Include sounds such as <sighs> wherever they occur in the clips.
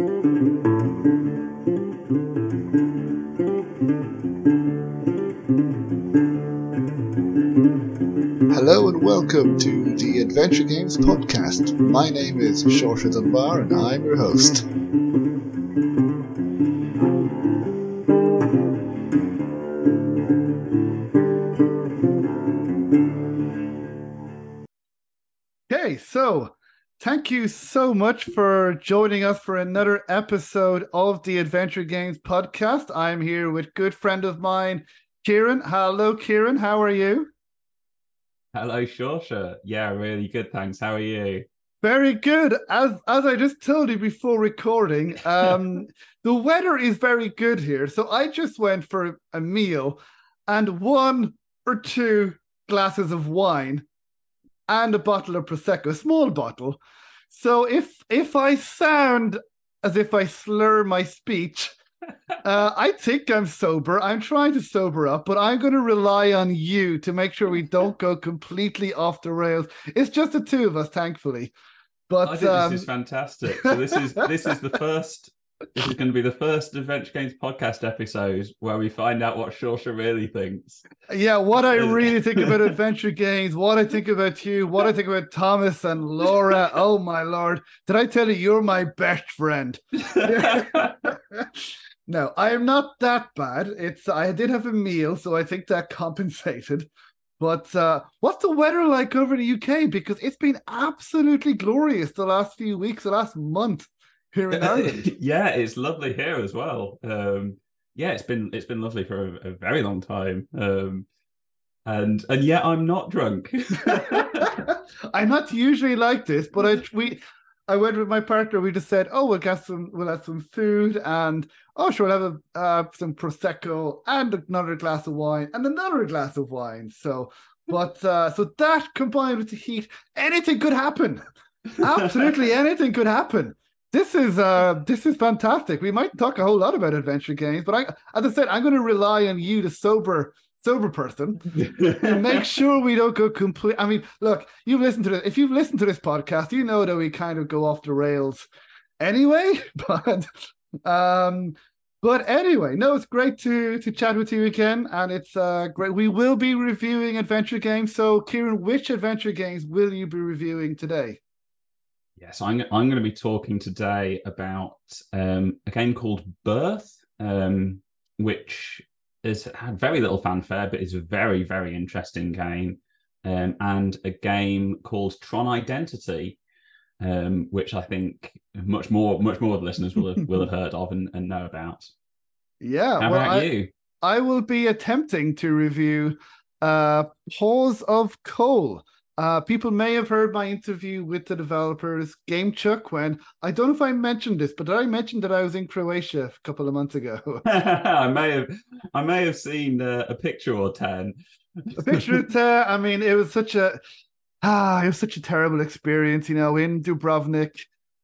Hello and welcome to the Adventure Games podcast. My name is Seoirse Dunbar and I'm your host. So much for joining us for another episode of the Adventure Games podcast. I'm here with good friend of mine, Kieran. Hello, Kieran. How are you? Hello, Seoirse. Yeah, really good. Thanks. How are you? Very good. As as I just told you before recording, um, <laughs> the weather is very good here. So I just went for a meal and one or two glasses of wine and a bottle of prosecco, a small bottle. So if if I sound as if I slur my speech, <laughs> uh, I think I'm sober. I'm trying to sober up, but I'm going to rely on you to make sure we don't go completely off the rails. It's just the two of us, thankfully. But I think um, this is fantastic. So this is <laughs> this is the first. This is going to be the first Adventure Games podcast episode where we find out what Seoirse really thinks. yeah, what I <laughs> really think about adventure games, what I think about you, what I think about Thomas and Laura. Oh my lord! Did I tell you you're my best friend? <laughs> no, I am not that bad. It's I did have a meal, so I think that compensated. But uh, what's the weather like over in the UK? Because it's been absolutely glorious the last few weeks, the last month here in Ireland. <laughs> yeah, it's lovely here as well. Um, yeah, it's been it's been lovely for a, a very long time. Um, and and yeah, I'm not drunk. <laughs> <laughs> I'm not usually like this, but I we I went with my partner. We just said, "Oh, we'll get some, we'll have some food, and oh, sure, we'll have a, uh, some prosecco and another glass of wine and another glass of wine." So, but uh, so that combined with the heat, anything could happen. Absolutely, anything could happen. This is uh this is fantastic. We might talk a whole lot about adventure games, but I, as I said, I'm going to rely on you, the sober sober person, <laughs> and make sure we don't go complete. I mean, look, you've listened to this. If you've listened to this podcast, you know that we kind of go off the rails anyway. <laughs> But um, but anyway, no, it's great to to chat with you again, and it's uh great. We will be reviewing adventure games. So, Kieran, which adventure games will you be reviewing today? Yes, I'm I'm going to be talking today about um, a game called Birth, um, which has had very little fanfare, but is a very very interesting game, um, and a game called Tron Identity, um, which I think much more much more of the listeners will have, will have heard of and, and know about. <laughs> Yeah, How well, about I, you? I will be attempting to review uh Paws of Coal. Uh, people may have heard my interview with the developers GameChuck when I don't know if I mentioned this, but did I mention that I was in Croatia a couple of months ago? <laughs> I may have I may have seen uh, a picture or ten. a picture of uh, I mean, it was such a ah, it was such a terrible experience, you know, in Dubrovnik,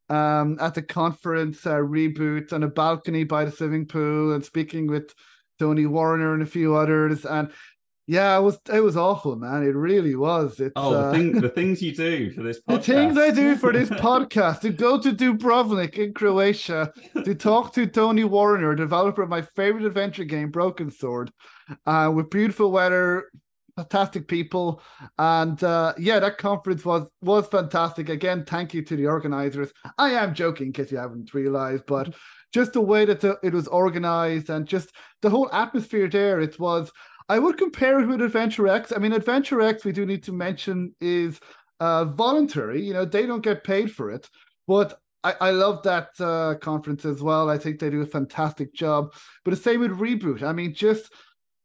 um, at the conference uh, reboot on a balcony by the swimming pool and speaking with Tony Warriner and a few others, and yeah, it was it was awful, man. It really was. It's, Oh, the uh, thing the <laughs> things you do for this podcast. the things I do for this <laughs> podcast to go to Dubrovnik in Croatia to talk to Tony Warriner, developer of my favorite adventure game, Broken Sword, uh, with beautiful weather, fantastic people, and uh, yeah, that conference was was fantastic. Again, thank you to the organizers. I am joking, in case you haven't realized, but just the way that the, it was organized and just the whole atmosphere there, it was. I would compare it with Adventure X. I mean, Adventure X, we do need to mention, is uh, voluntary. You know, they don't get paid for it. But I, I love that uh, conference as well. I think they do a fantastic job. But the same with Reboot. I mean, just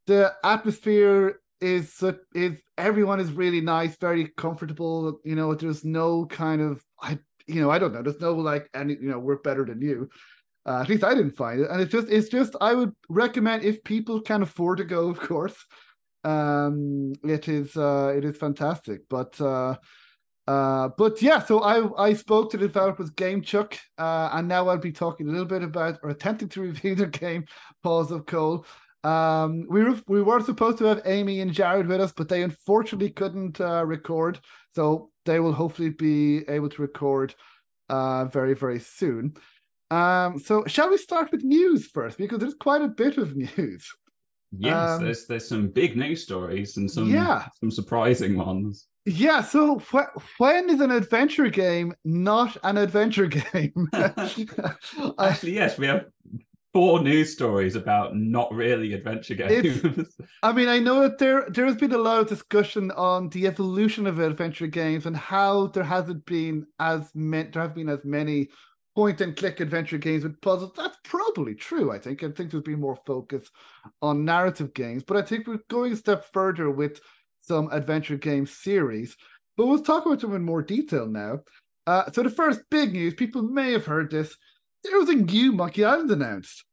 the atmosphere is is everyone is really nice, very comfortable. You know, there's no kind of I you know I don't know. There's no like any you know we're better than you. Uh, at least I didn't find it, and it's just it's just I would recommend if people can afford to go, <laughs> of course. Um, it is uh, it is fantastic, but uh, uh, but yeah. So I I spoke to the developers GameChuck, uh, and now I'll be talking a little bit about or attempting to <laughs> review their game Paws of Coal. Um, we were we were supposed to have Amy and Jared with us, but they unfortunately couldn't uh, record. So they will hopefully be able to record uh, very very soon. Um, so shall we start with news first? Because there's quite a bit of news. Yes, Um, there's there's some big news stories and some Yeah. some surprising ones. Yeah, so wh- when is an adventure game not an adventure game? <laughs> Actually, yes, we have four news stories about not really adventure It's- games. I mean, I know that there there has been a lot of discussion on the evolution of adventure games and how there hasn't been as many there have been as many point and click adventure games with puzzles. That's probably true. I think. I think there's been more focus on narrative games, but I think we're going a step further with some adventure game series. But we'll talk about them in more detail now. Uh, so the first big news, people may have heard this. There was a new Monkey Island announced.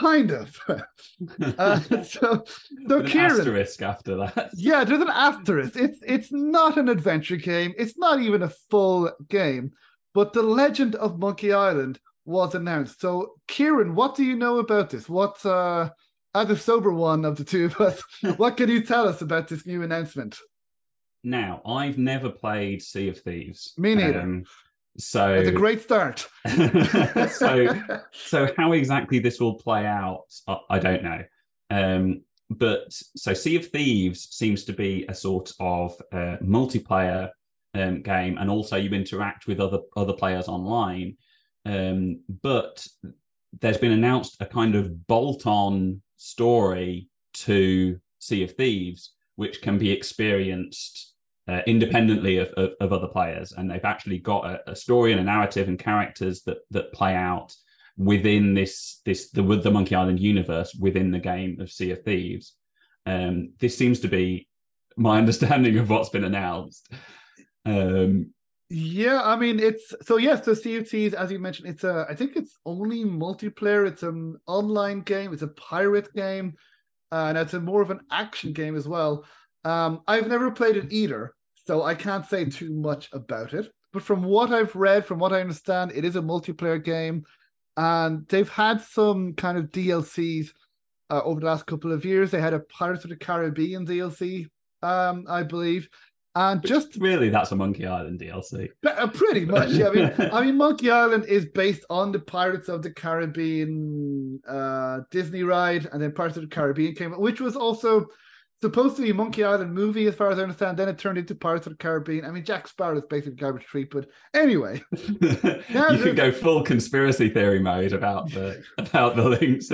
Kind of. <laughs> uh, <laughs> so, so Kieran, asterisk after that. yeah, there's an asterisk. It's it's not an adventure game. It's not even a full game. But the Legend of Monkey Island was announced. So, Kieran, what do you know about this? What, uh, as a sober one of the two of us, <laughs> what can you tell us about this new announcement? Now, I've never played Sea of Thieves. Me neither. Um, so It's a great start. <laughs> so so how exactly this will play out I, don't know um but so sea of thieves seems to be a sort of uh, multiplayer um, game and also you interact with other other players online um but there's been announced a kind of bolt-on story to sea of thieves which can be experienced uh, independently of, of, of other players, and they've actually got a, a story and a narrative and characters that that play out within this this the the Monkey Island universe within the game of Sea of Thieves. Um, this seems to be my <laughs> understanding of what's been announced. Um, Yeah, I mean it's so yes, so of as you mentioned, it's a I think it's only multiplayer, it's an online game, it's a pirate game, and it's a more of an action game as well. Um, I've never played it either, so I can't say too much about it. But from what I've read, from what I understand, it is a multiplayer game, and they've had some kind of DLCs uh, over the last couple of years. They had a Pirates of the Caribbean DLC, um, I believe, and just really, that's a Monkey Island DLC. uh, Pretty much, yeah. I mean, <laughs> I mean, Monkey Island is based on the Pirates of the Caribbean uh, Disney ride, and then Pirates of the Caribbean came, out, which was also supposed to be a Monkey Island movie, as far as I understand. Then it turned into Pirates of the Caribbean. I mean, Jack Sparrow is basically Guybrush Threepwood, but anyway, <laughs> you could go full conspiracy theory mode about the <laughs> about the links.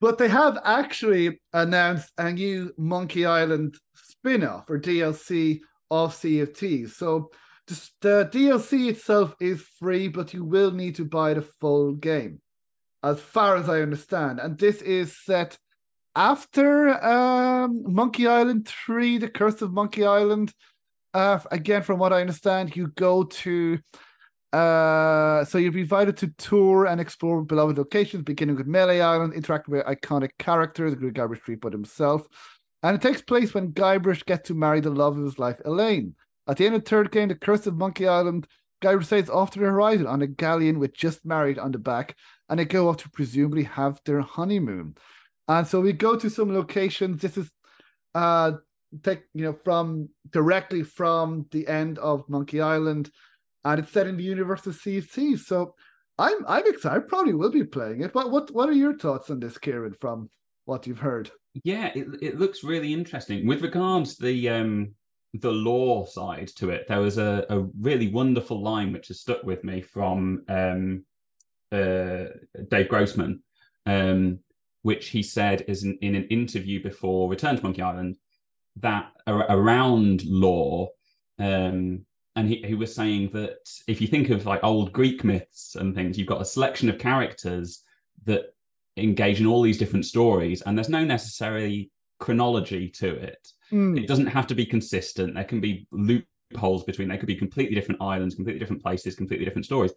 but they have actually announced a new Monkey Island spin-off or DLC of Sea of Thieves. So the, the DLC itself is free, but you will need to buy the full game, as far as I understand. And this is set after um, Monkey Island 3, The Curse of Monkey Island. Uh, again, from what I understand, you go to uh, so you'll be invited to tour and explore beloved locations, beginning with Melee Island, interact with iconic characters, including Guybrush Threepwood himself. And it takes place when Guybrush gets to marry the love of his life, Elaine. At the end of the third game, The Curse of Monkey Island, Guybrush sails off to the horizon on a galleon with just married on the back, and they go off to presumably have their honeymoon. And so we go to some locations. This is uh take you know from directly from the end of Monkey Island, and it's set in the universe of Thieves. So I'm I'm excited. I probably will be playing it. But what what are your thoughts on this, Kieran? From what you've heard? Yeah, it, it looks really interesting. With regards to the um the lore side to it, there was a, a really wonderful line which has stuck with me from um uh Dave Grossman, um, which he said is in, in an interview before Return to Monkey Island that ar- around lore. um, and he, he was saying that if you think of like old Greek myths and things, you've got a selection of characters that engage in all these different stories, and there's no necessarily chronology to it. Hmm. It doesn't have to be consistent. There can be loopholes between. They could be completely different islands, completely different places, completely different stories.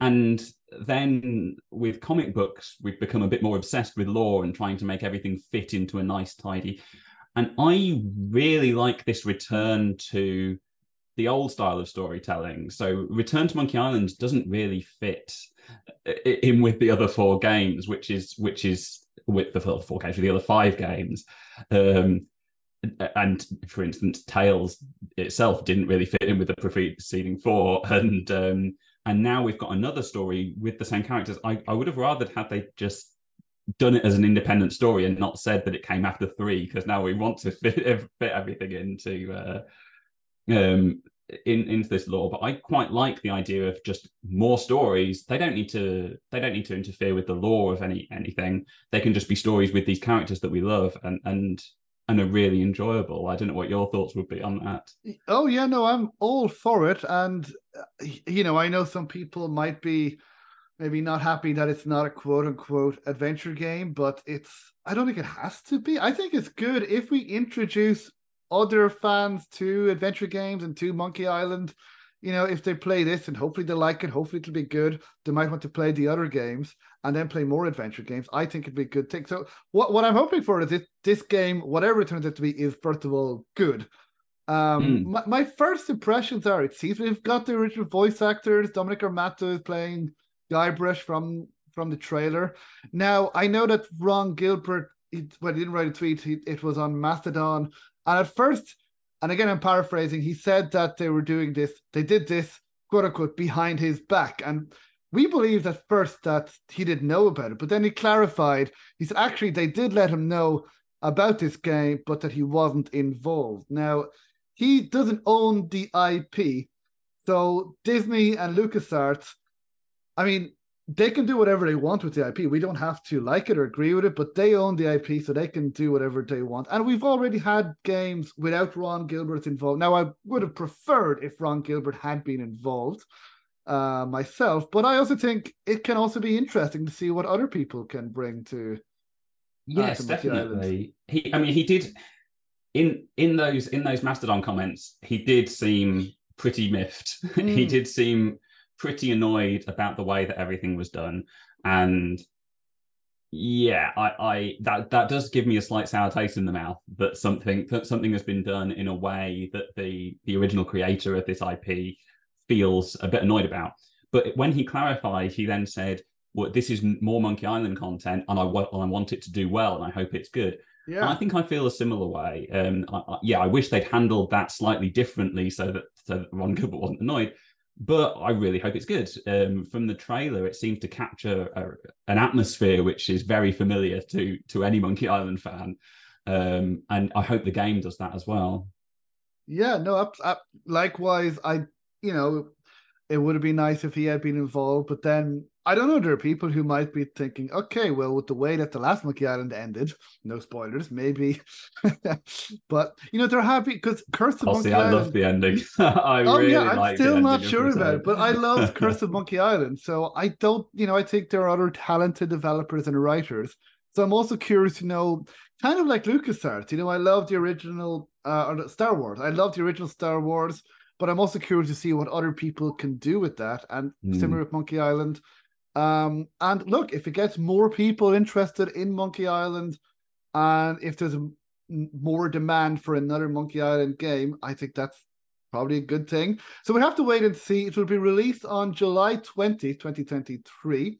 And then with comic books, we've become a bit more obsessed with lore and trying to make everything fit into a nice, tidy. And I really like this return to the old style of storytelling. So Return to Monkey Island doesn't really fit in with the other four games, which is which is with the four games, with the other five games. Um, and for instance, Tales itself didn't really fit in with the preceding four, <laughs> and um, and now we've got another story with the same characters. I, I would have rather had they just done it as an independent story and not said that it came after three because now we want to <laughs> fit, fit everything into uh, um in into this lore, but i quite like the idea of just more stories. They don't need to they don't need to interfere with the lore of any anything. They can just be stories with these characters that we love and and and are really enjoyable. I don't know what your thoughts would be on that. Oh yeah no i'm all for it. And uh, you know i know some people might be maybe not happy that it's not a quote unquote adventure game, but it's I don't think it has to be. I think it's good if we introduce other fans to adventure games and to Monkey Island. You know, if they play this and hopefully they like it, hopefully it'll be good. They might want to play the other games and then play more adventure games. I think it'd be a good thing. So what, what I'm hoping for is this, this game, whatever it turns out to be, is first of all good. Um, mm. my, my first impressions are it seems we've got the original voice actors. Dominic Armato is playing Guybrush from from the trailer. Now I know that Ron Gilbert, he, well, he didn't write a tweet. He, it was on Mastodon, and at first, and again I'm paraphrasing, he said that they were doing this. They did this quote unquote behind his back, and we believed at first that he didn't know about it, but then he clarified. He said actually they did let him know about this game, but that he wasn't involved. Now he doesn't own the IP, so Disney and LucasArts I mean, they can do whatever they want with the IP. We don't have to like it or agree with it, but they own the IP, so they can do whatever they want. And we've already had games without Ron Gilbert involved. Now, I would have preferred if Ron Gilbert had been involved uh, myself, but I also think it can also be interesting to see what other people can bring to. Uh, yes, to definitely. He, I mean, he did in in those in those Mastodon comments. He did seem pretty miffed. Mm. <laughs> he hmm. did seem pretty annoyed about the way that everything was done. And yeah, I, I that that does give me a slight sour taste in the mouth that something that something has been done in a way that the the original creator of this IP feels a bit annoyed about. But when he clarified, he then said, "Well, this is more Monkey Island content, and I want I want it to do well, and I hope it's good." Yeah, and I think I feel a similar way. Um, I, I, yeah, I wish they'd handled that slightly differently so that so that Ron Gilbert wasn't annoyed but I really hope it's good. Um, from the trailer, it seems to capture a, an atmosphere which is very familiar to to any Monkey Island fan, um, and I hope the game does that as well. Yeah, no, I, I, likewise, I you know, it would have been nice if he had been involved, but then I don't know. There are people who might be thinking, okay, well, with the way that the last Monkey Island ended, <laughs> no spoilers, maybe. <laughs> but you know, they're happy because Curse of Monkey see, Island. I love the ending. <laughs> I oh really yeah, I'm still not sure about it, but I love Curse of Monkey Island. So I don't, you know, I think there are other talented developers and writers. So I'm also curious to know, kind of like LucasArts. You know, I love the original uh, Star Wars. I love the original Star Wars, but I'm also curious to see what other people can do with that. And mm. similar with Monkey Island um, and look, if it gets more people interested in Monkey Island, and if there's a, more demand for another Monkey Island game, I think that's probably a good thing. So we have to wait and see. It will be released on July 20, 2023.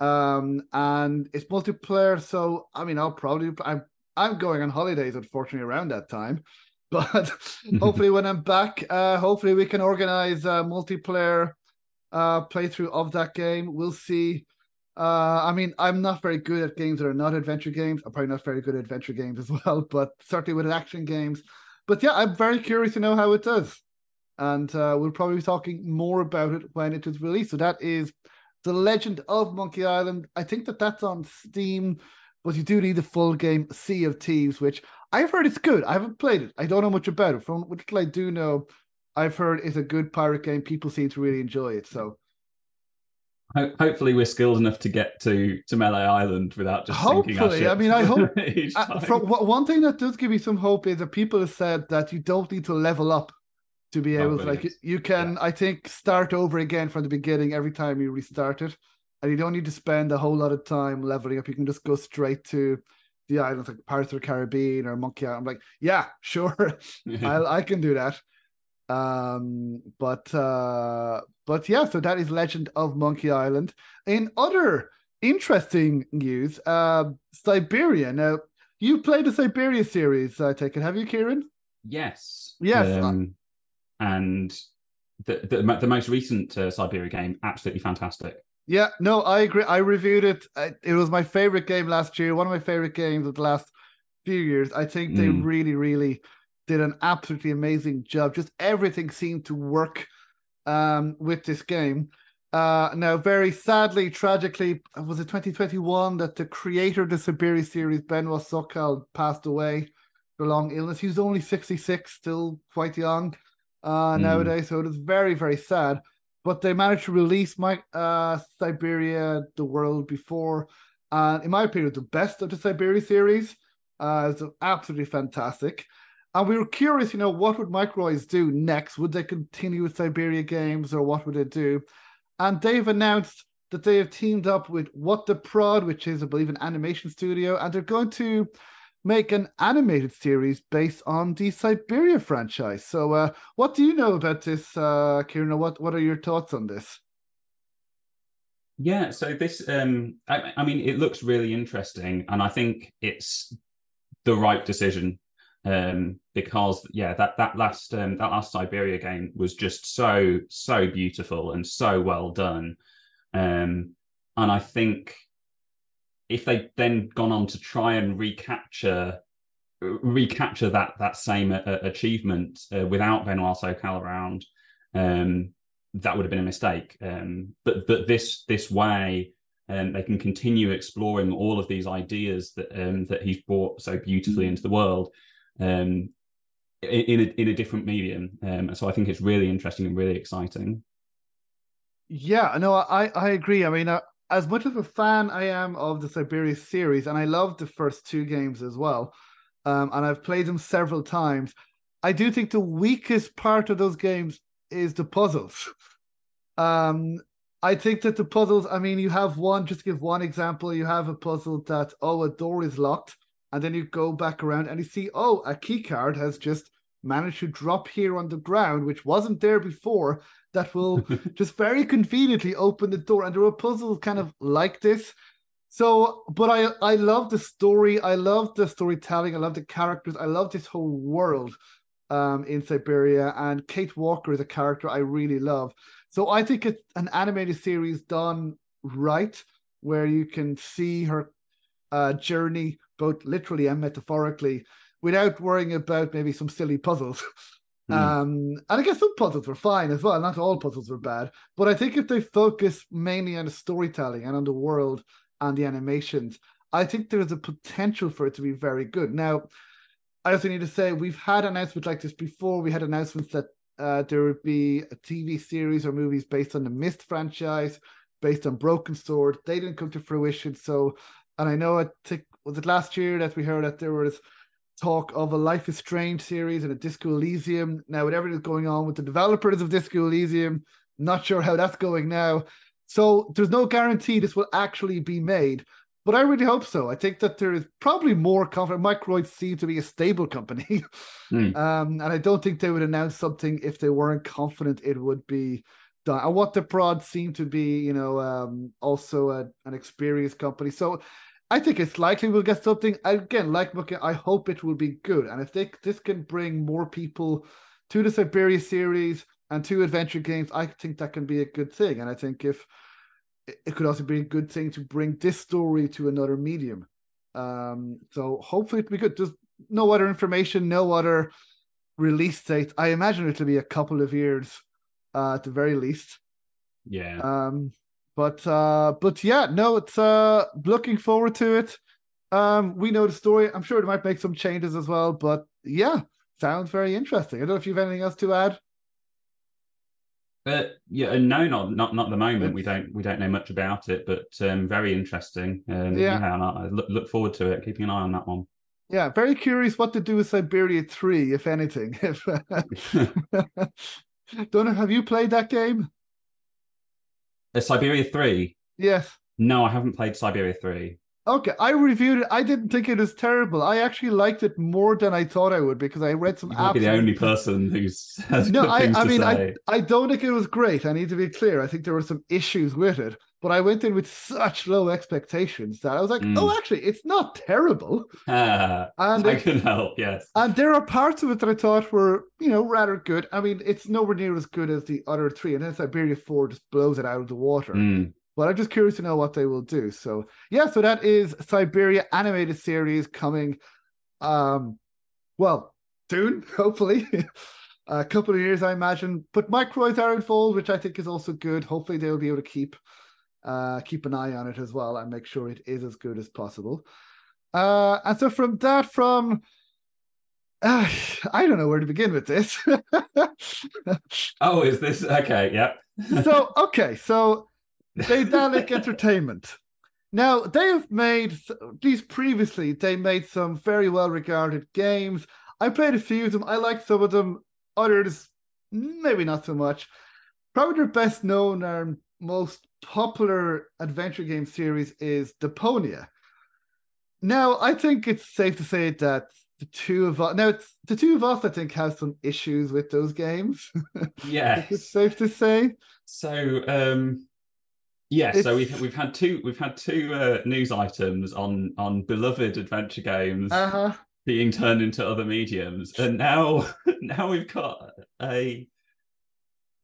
Um, and it's multiplayer. So I mean, I'll probably I'm I'm going on holidays, unfortunately, around that time. But <laughs> hopefully, when I'm back, uh, hopefully we can organize a multiplayer uh, playthrough of that game. We'll see. Uh, I mean, I'm not very good at games that are not adventure games. I'm probably not very good at adventure games as well, <laughs> but certainly with action games. But yeah, I'm very curious to know how it does. And uh, we'll probably be talking more about it when it is released. So that is The Legend of Monkey Island. I think that that's on Steam, but you do need the full game Sea of Thieves, which I've heard it's good. I haven't played it. I don't know much about it. From what little I do know, I've heard it's a good pirate game. People seem to really enjoy it. So hopefully we're skilled enough to get to to Melee Island without just hopefully. I mean, I hope. <laughs> from one thing that does give me some hope is that people have said that you don't need to level up to be oh, able oh, to like you can. Yeah. I think start over again from the beginning every time you restart it, and you don't need to spend a whole lot of time leveling up. You can just go straight to the islands like Pirates of the Caribbean or Monkey Island. I'm like, yeah, <laughs> sure, <laughs> I I can do that. Um, but uh, but yeah, so that is Legend of Monkey Island. In other interesting news, uh, Syberia. Now, you played the Syberia series, I take it. Have you, Kieran? Yes. Yes. Um, and the the, the most recent uh, Syberia game, absolutely fantastic. Yeah, no, I agree. I reviewed it. It was my favorite game last year. One of my favorite games of the last few years. I think they mm. really, really did an absolutely amazing job. Just everything seemed to work um, with this game. Uh, now, very sadly, tragically, was it 2021 that the creator of the Syberia series, Benoit Sokal, passed away for a long illness. He was only 66, still quite young uh, mm. nowadays. So it was very, very sad. But they managed to release my uh, Syberia, the world before. And in my opinion, the best of the Syberia series. Uh, it's absolutely fantastic. And we were curious, you know, what would Microids do next? Would they continue with Syberia games or what would they do? And they've announced that they have teamed up with What the Prod, which is, I believe, an animation studio, and they're going to make an animated series based on the Syberia franchise. So, uh, what do you know about this, uh, Kieran? What What are your thoughts on this? Yeah, so this, um, I, I mean, it looks really interesting, and I think it's the right decision um, because yeah, that that last um, that last Syberia game was just so so beautiful and so well done, um, and I think if they'd then gone on to try and recapture recapture that that same uh, achievement uh, without Benoit Sokal around, um, that would have been a mistake. Um, but but this this way, um, they can continue exploring all of these ideas that um, that he's brought so beautifully into the world um, in a in a different medium. Um, so I think it's really interesting and really exciting. Yeah, no, I I agree. I mean, uh, as much of a fan I am of the Syberia series, and I love the first two games as well, um, and I've played them several times. I do think the weakest part of those games is the puzzles. Um, I think that the puzzles, I mean, you have one, just give one example, you have a puzzle that, oh, a door is locked. And then you go back around and you see, oh, a key card has just managed to drop here on the ground, which wasn't there before that will <laughs> just very conveniently open the door. And there were puzzles kind of like this. So, but I I love the story. I love the storytelling. I love the characters. I love this whole world um, in Siberia. And Kate Walker is a character I really love. So I think it's an animated series done right, where you can see her uh, journey, both literally and metaphorically, without worrying about maybe some silly puzzles. <laughs> Mm. Um, and I guess some puzzles were fine as well. Not all puzzles were bad, but I think if they focus mainly on the storytelling and on the world and the animations, I think there's a potential for it to be very good. Now, I also need to say we've had announcements like this before. We had announcements that uh, there would be a TV series or movies based on the Myst franchise, based on Broken Sword. They didn't come to fruition. So, and I know I think was it last year that we heard that there was talk of a Life is Strange series and a Disco Elysium. Now, whatever is going on with the developers of Disco Elysium, not sure how that's going now. So there's no guarantee this will actually be made. But I really hope so. I think that there is probably more confidence. Microids seem to be a stable company. <laughs> mm. um, and I don't think they would announce something if they weren't confident it would be done. And what the prod seem to be, you know, um, also a, an experienced company. So I think it's likely we'll get something. Again, like Mucky, I hope it will be good. And if they, this can bring more people to the Syberia series and to adventure games, I think that can be a good thing. And I think if it could also be a good thing to bring this story to another medium. Um, so hopefully it'll be good. There's no other information, no other release date. I imagine it'll be a couple of years uh, at the very least. Yeah. Um, but uh, but yeah, no, it's uh, looking forward to it. Um, we know the story. I'm sure it might make some changes as well, but yeah, sounds very interesting. I don't know if you have anything else to add. Uh, yeah, uh, no, not not not the moment. We don't we don't know much about it, but um, very interesting. Um, yeah, yeah I look look forward to it. Keeping an eye on that one. Yeah, very curious what to do with Syberia Three, if anything. If <laughs> <laughs> don't know, have you played that game? Uh, Syberia 3? Yes. No, I haven't played Syberia 3. Okay, I reviewed it. I didn't think it was terrible. I actually liked it more than I thought I would because I read some. You might be the only <laughs> person who's has <laughs> No, good I, I mean, I, say. I don't think it was great. I need to be clear. I think there were some issues with it, but I went in with such low expectations that I was like, Mm. oh, actually, it's not terrible. <laughs> Ah, And I can help. Yes. And there are parts of it that I thought were, you know, rather good. I mean, it's nowhere near as good as the other three, and then Syberia 4 just blows it out of the water. Mm. But I'm just curious to know what they will do. So yeah, so that is Syberia animated series coming um well soon, <laughs> hopefully. <laughs> A couple of years, I imagine. But Microids are involved, which I think is also good. Hopefully they'll be able to keep uh keep an eye on it as well and make sure it is as good as possible. Uh and so from that, from uh, <sighs> I don't know where to begin with this. <laughs> Oh, is this okay? Yep. so okay, so Daedalic Entertainment. Now they have made at least previously they made some very well regarded games. I played a few of them. I liked some of them. Others maybe not so much. Probably their best known and most popular adventure game series is Deponia. Now I think it's safe to say that the two of us now it's the two of us I think have some issues with those games. <laughs> it's safe to say. So, um, yeah. So we've we've had two we've had two uh, news items on on beloved adventure games Uh huh. being turned into other mediums, and now <laughs> now we've got a.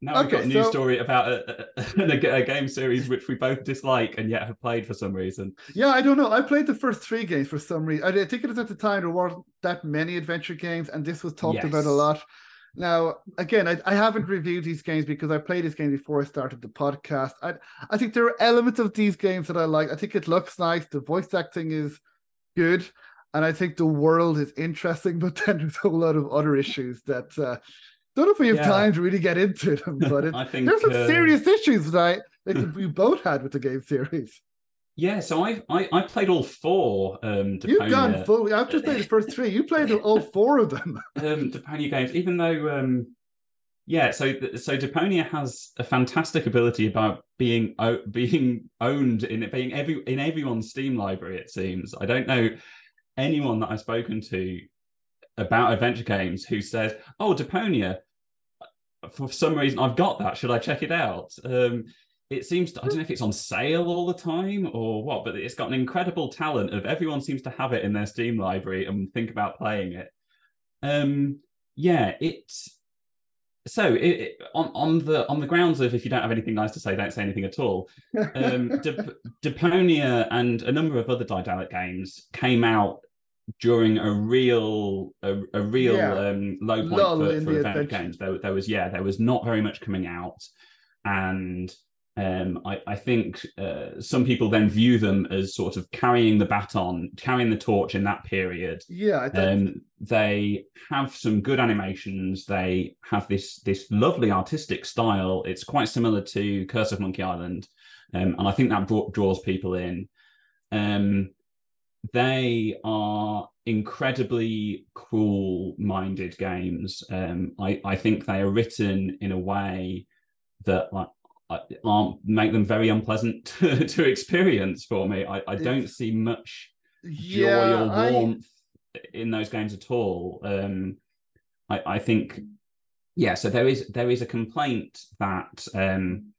Now we've got a Okay, news so- story about a, a, <laughs> a game series which we both dislike and yet have played for some reason. Yeah, I don't know. I played the first three games for some reason. I think it was at the time there weren't that many adventure games, and this was talked about a lot. Now, again, I, I haven't reviewed these games because I played this game before I started the podcast. I I think there are elements of these games that I like. I think it looks nice. The voice acting is good, and I think the world is interesting. <laughs> But then there's a whole lot of other issues that uh, don't know if we have Yeah. time to really get into them. But <laughs> it, I think there's some uh, serious issues that I that we both had with the game series. Yeah, so I I, I played all four um You've gone fully. I've just played the first three. You played <laughs> all four of them. um Deponia games, even though um yeah, so so Deponia has a fantastic ability about being o- being owned in it being every in everyone's Steam library. It seems I don't know anyone that I've spoken to about adventure games who says, "Oh, Deponia, for some reason I've got that. Should I check it out?" Um, it seems to, I don't know if it's on sale all the time or what, but it's got an incredible talent of everyone seems to have it in their Steam library and think about playing it. Um, yeah, it's so it, it- on on the on the grounds of if you don't have anything nice to say, don't say anything at all. Um, <laughs> Dep- Deponia and a number of other Daedalic games came out during a real a, a real Yeah. um, low point Lull for, for adventure. games. There, there was yeah, there was not very much coming out, and um, I, I think uh, some people then view them as sort of carrying the baton, carrying the torch in that period. yeah, Um, they have some good animations. They have this this lovely artistic style. It's quite similar to Curse of Monkey Island, um, and I think that brought, draws people in. Um, they are incredibly cruel-minded games. Um, I I think they are written in a way that like aren't make them very unpleasant <laughs> to, to experience for me. I, I don't It's- see much joy yeah, or I, warmth in those games at all. Um, I, I think, yeah. So there is there is a complaint that um,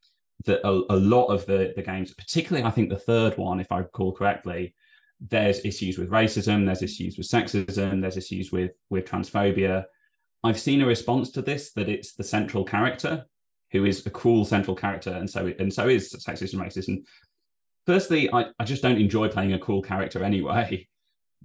that a, a lot of the the games, particularly I think the third one, if I recall correctly, there's issues with racism, there's issues with sexism, there's issues with with transphobia. I've seen a response to this that it's the central character who is a cruel central character, and so and so is sexist and racist. And firstly, I, I just don't enjoy playing a cruel character anyway. <laughs>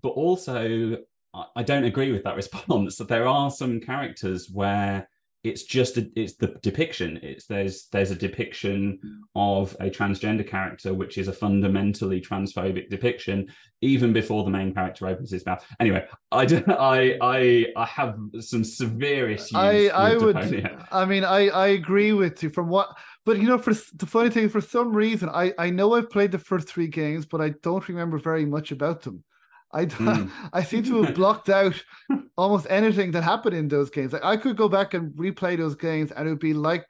But also, I, I don't agree with that <laughs> response. That there are some characters where it's just a, it's the depiction. It's there's there's a depiction of a transgender character, which is a fundamentally transphobic depiction, even before the main character opens his mouth. Anyway, I don't <laughs> I I I have some severe issues. I, I would. Deponia. I mean, I, I agree with you from what, but you know, for the funny thing, for some reason, I, I know I've played the first three games, but I don't remember very much about them. I, Mm. <laughs> I seem to have blocked out <laughs> almost anything that happened in those games. Like I could go back and replay those games, and it would be like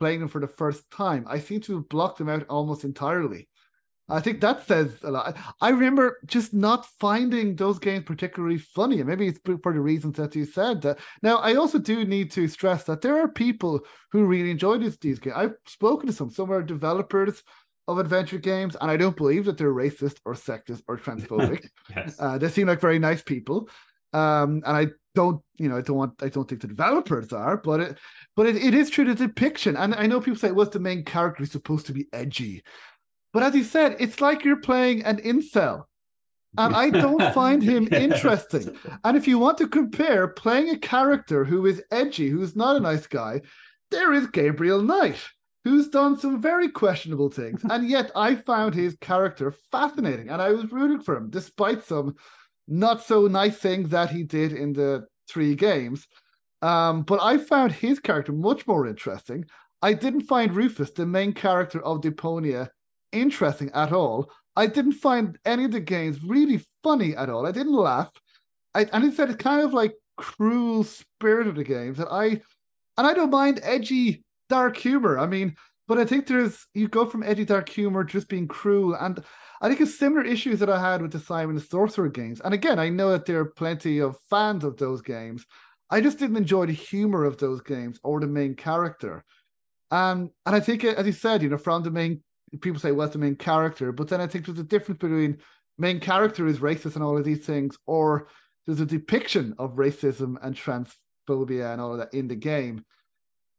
playing them for the first time. I seem to have blocked them out almost entirely. I think that says a lot. I remember just not finding those games particularly funny, and maybe it's for the reasons that you said. That now, I also do need to stress that there are people who really enjoy these, these games. I've spoken to some. Some are developers of adventure games, and I don't believe that they're racist or sexist or transphobic. <laughs> yes. uh, they seem like very nice people, um, and I don't, you know, I don't want, I don't think the developers are, but it, but it, it is true the depiction, and I know people say, "Was well, the main character supposed to be edgy?" But as you said, it's like you're playing an incel. And I don't <laughs> find him yes. interesting. And if you want to compare playing a character who is edgy, who's not a nice guy, there is Gabriel Knight, who's done some very questionable things. and yet I found his character fascinating and I was rooting for him, despite some not so nice things that he did in the three games. Um, but I found his character much more interesting. I didn't find Rufus, the main character of Deponia, interesting at all. I didn't find any of the games really funny at all. I didn't laugh. I and instead it's kind of like cruel spirit of the games that I and I don't mind edgy dark humor. I mean, but I think there's you go from edgy dark humor just being cruel and I think it's similar issues that I had with the Simon the Sorcerer games. And again, I know that there are plenty of fans of those games. I just didn't enjoy the humor of those games or the main character. Um, and I think, as you said, you know, from the main people say what's the main character, but then I think there's a difference between main character is racist and all of these things, or there's a depiction of racism and transphobia and all of that in the game.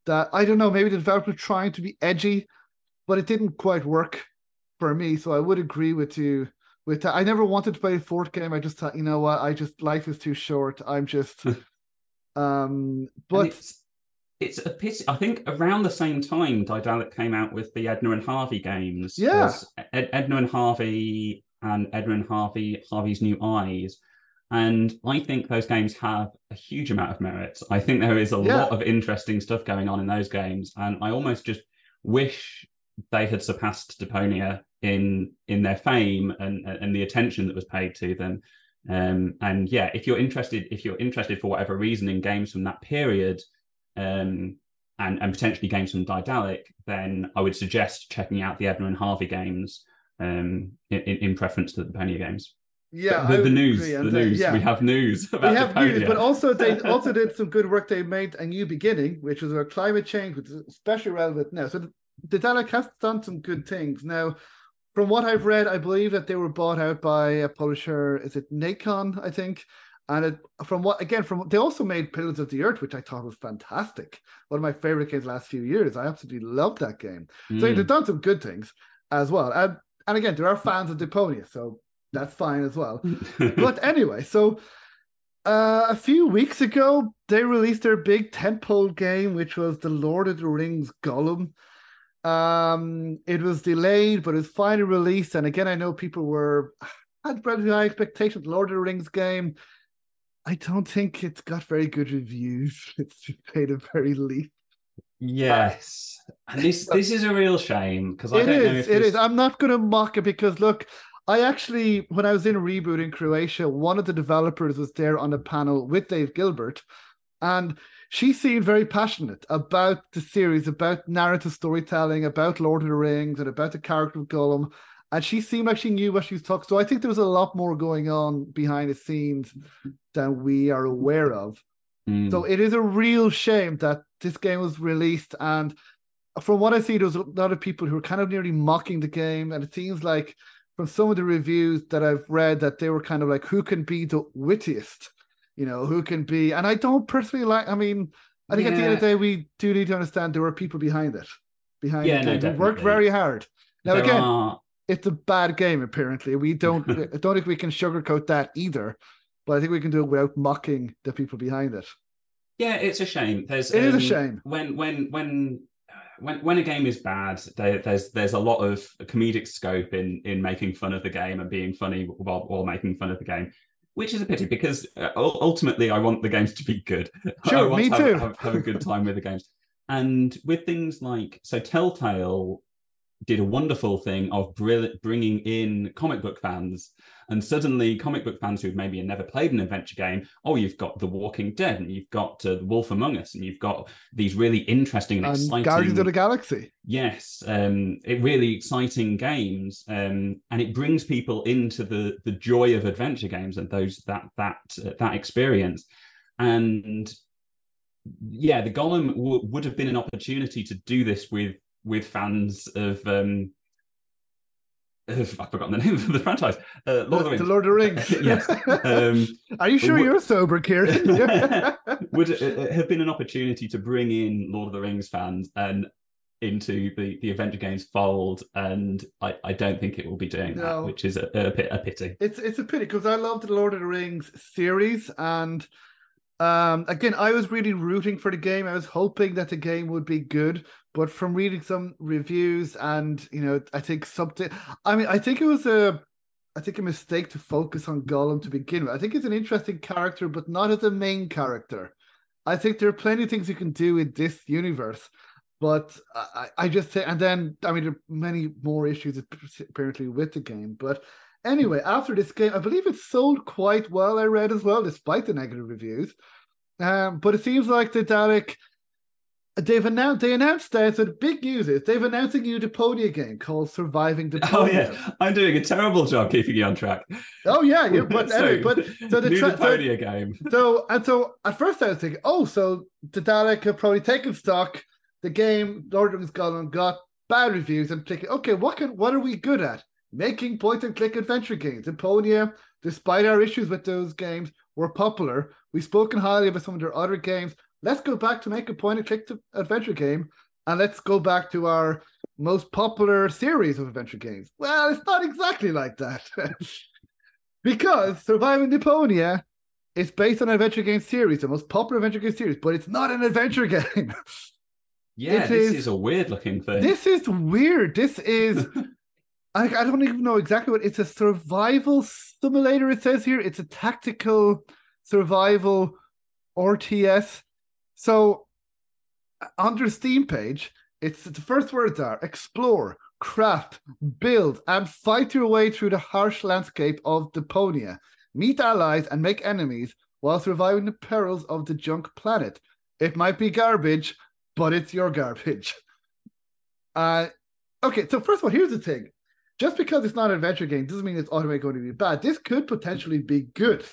That I don't know, maybe the developer trying to be edgy, but it didn't quite work for me. So I would agree with you with that. I never wanted to play a fourth game. I just thought, you know what, I just life is too short. I'm just <laughs> um but it's a pity. I think around the same time, Daedalic came out with the Edna and Harvey games. Yeah, Ed- Edna and Harvey and Edna and Harvey, Harvey's New Eyes. And I think those games have a huge amount of merit. I think there is a yeah. lot of interesting stuff going on in those games, and I almost just wish they had surpassed Deponia in in their fame and and the attention that was paid to them. Um, and yeah, if you're interested, if you're interested for whatever reason in games from that period, um, and, and potentially games from Daedalic, then I would suggest checking out the Edna and Harvey games um, in, in preference to the Deponia games. Yeah, the, the news, the news. Yeah. We have news. <laughs> we have news, but also they <laughs> also did some good work. They made a new beginning, which was about climate change, which is especially relevant now. So the Daedalic has done some good things. Now, from what I've read, I believe that they were bought out by a publisher. Is it Nacon? I think, and it, from what again from they also made Pillars of the Earth, which I thought was fantastic. One of my favorite games last few years. I absolutely loved that game. Mm. So they've done some good things as well. And and again, there are fans of Deponia, so that's fine as well. <laughs> but anyway, so uh, a few weeks ago they released their big tentpole game, which was the Lord of the Rings Gollum. Um, it was delayed, but it's finally released. And again, I know people were <sighs> had pretty high expectations. Lord of the Rings game I don't think it's got very good reviews. <laughs> It's paid a very least. Yes, and this this is a real shame because I don't is, know if it this... is. I'm not going to mock it because look, I actually when I was in reboot in Croatia, one of the developers was there on a panel with Dave Gilbert, and she seemed very passionate about the series, about narrative storytelling, about Lord of the Rings, and about the character of Gollum and she seemed like she knew what she was talking. So I think there was a lot more going on behind the scenes than we are aware of. Mm. So it is a real shame that this game was released, and from what I see, there was a lot of people who were kind of nearly mocking the game, and it seems like from some of the reviews that I've read that they were kind of like, who can be the wittiest, you know, who can be, and I don't personally like. I mean, I think yeah. at the end of the day, we do need to understand there were people behind it, behind yeah, it, no, who worked very hard. Now there again. Are it's a bad game. Apparently, we <laughs> don't. I don't think we can sugarcoat that either. But I think we can do it without mocking the people behind it. Yeah, it's a shame. There's it um, is a shame when when when when when a game is bad, there, there's there's a lot of comedic scope in in making fun of the game and being funny while while making fun of the game, which is a pity because uh, ultimately I want the games to be good. <laughs> Sure, me to too. Have, have, have, a good time with the games. And with things like so, Telltale did a wonderful thing of bringing in comic book fans and suddenly comic book fans who've maybe never played an adventure game oh you've got the walking dead and you've got uh, the wolf among us and you've got these really interesting and, and exciting guardians of the galaxy. Yes um it really exciting games um and it brings people into the the joy of adventure games and those that that uh, that experience. And yeah the Gollum w- would have been an opportunity to do this with with fans of um I've forgotten the name of the franchise. Uh, Lord of the Rings. The Lord of the Rings. <laughs> yes. Um, Are you sure would, you're sober, Kieran? <laughs> <laughs> would it have been an opportunity to bring in Lord of the Rings fans and into the the Adventure Games fold? And I, I don't think it will be doing no. that, which is a, a, a pity. It's it's a pity because I loved the Lord of the Rings series and. Um, again, I was really rooting for the game. I was hoping that the game would be good, but from reading some reviews and you know, I think something. I mean, I think it was a, I think a mistake to focus on Gollum to begin with. I think he's an interesting character, but not as a main character. I think there are plenty of things you can do in this universe, but I, I just say, and then I mean, there are many more issues apparently with the game. But anyway, after this game, I believe it sold quite well. I read as well, despite the negative reviews. Um, but it seems like Daedalic they've announced they announced that so the big news is they've announced a new Deponia game called Surviving Deponia. <laughs> Oh yeah, I'm doing a terrible job keeping you on track. Oh yeah, yeah <laughs> but so, anyway, but so the new tra- Deponia so, game. So and so at first I was thinking, oh, so Daedalic have probably taken stock. The game Lord of the Rings got bad reviews and thinking, okay, what can what are we good at? Making point and click adventure games. Deponia, despite our issues with those games, were popular. We've spoken highly about some of their other games let's go back to make a point and click to adventure game and let's go back to our most popular series of adventure games. Well, it's not exactly like that. <laughs> because Surviving Deponia is based on an adventure game series, the most popular adventure game series, but it's not an adventure <laughs> game. Yeah, it this is, is, a weird looking thing. This is weird. This is <laughs> I, I don't even know exactly what it's a survival simulator, it says here. It's a tactical survival RTS so their Steam page, it's the first words are explore, craft, build, and fight your way through the harsh landscape of Deponia. Meet allies and make enemies while surviving the perils of the junk planet. It might be garbage, but it's your garbage. <laughs> Uh, okay, so first of all, here's the thing. Just because it's not an adventure game doesn't mean it's automatically going to be bad. This could potentially be good.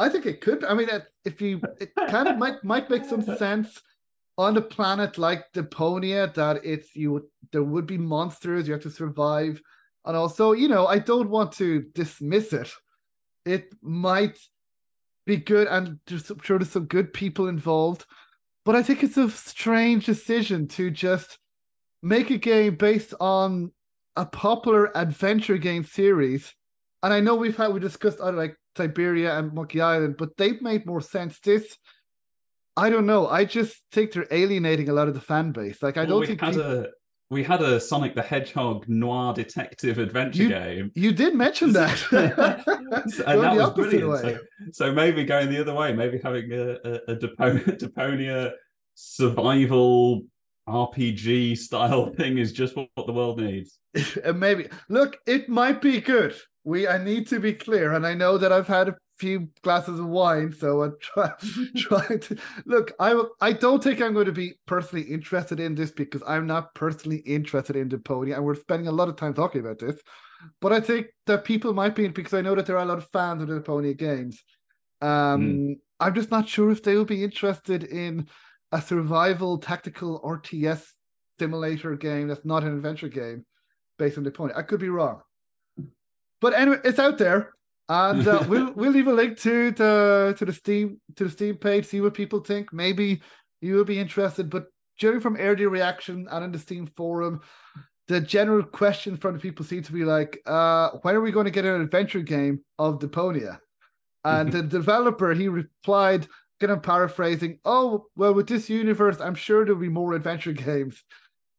I think it could. I mean, if you, it kind of might might make some <laughs> sense on a planet like Deponia that it's you. There would be monsters you have to survive, and also, you know, I don't want to dismiss it. It might be good, and there's I'm sure there's some good people involved, but I think it's a strange decision to just make a game based on a popular adventure game series. And I know we've had we discussed other like Syberia and Monkey Island, but they've made more sense. This, I don't know. I just think they're alienating a lot of the fan base. Like I well, don't think had people... a we had a Sonic the Hedgehog noir detective adventure you, game. You did mention that, <laughs> and that <laughs> was brilliant. So, so, maybe going the other way, maybe having a, a, a <laughs> Deponia survival RPG style thing is just what, what the world needs. maybe look, it might be good we I need to be clear, and I know that I've had a few glasses of wine, so I'm try, <laughs> trying to look. I I don't think I'm going to be personally interested in this because I'm not personally interested in Deponia, and we're spending a lot of time talking about this. But I think that people might be because I know that there are a lot of fans of the Deponia games. Um, mm. I'm just not sure if they will be interested in a survival tactical RTS simulator game that's not an adventure game based on Deponia. I could be wrong. But anyway, it's out there, and uh, we'll <laughs> we'll leave a link to the to the Steam to the Steam page. See what people think. Maybe you will be interested. But judging from early reaction and in the Steam forum, the general question from the people seem to be like, uh, when are we going to get an adventure game of Deponia? And the <laughs> developer he replied, kind of paraphrasing, "Oh well, with this universe, I'm sure there'll be more adventure <laughs> games."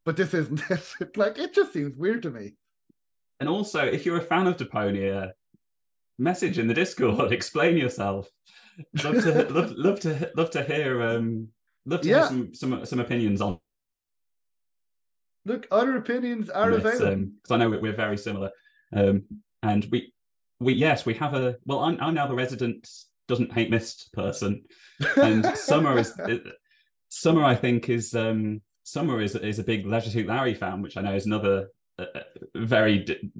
But this isn't it. like it just seems weird to me. And also, if you're a fan of Deponia, message in the Discord, <laughs> explain yourself. Love to <laughs> love, love to love to hear um love to yeah. hear some, some some opinions on Look, other opinions are available. Because um, I know we're very similar. Um, and we, we yes, we have a. Well, I'm, I'm now the resident doesn't hate Myst person, and <laughs> Summer is. Summer, I think, is um, Summer is is a big Leisure Suit Larry fan, which I know is another Uh, very d-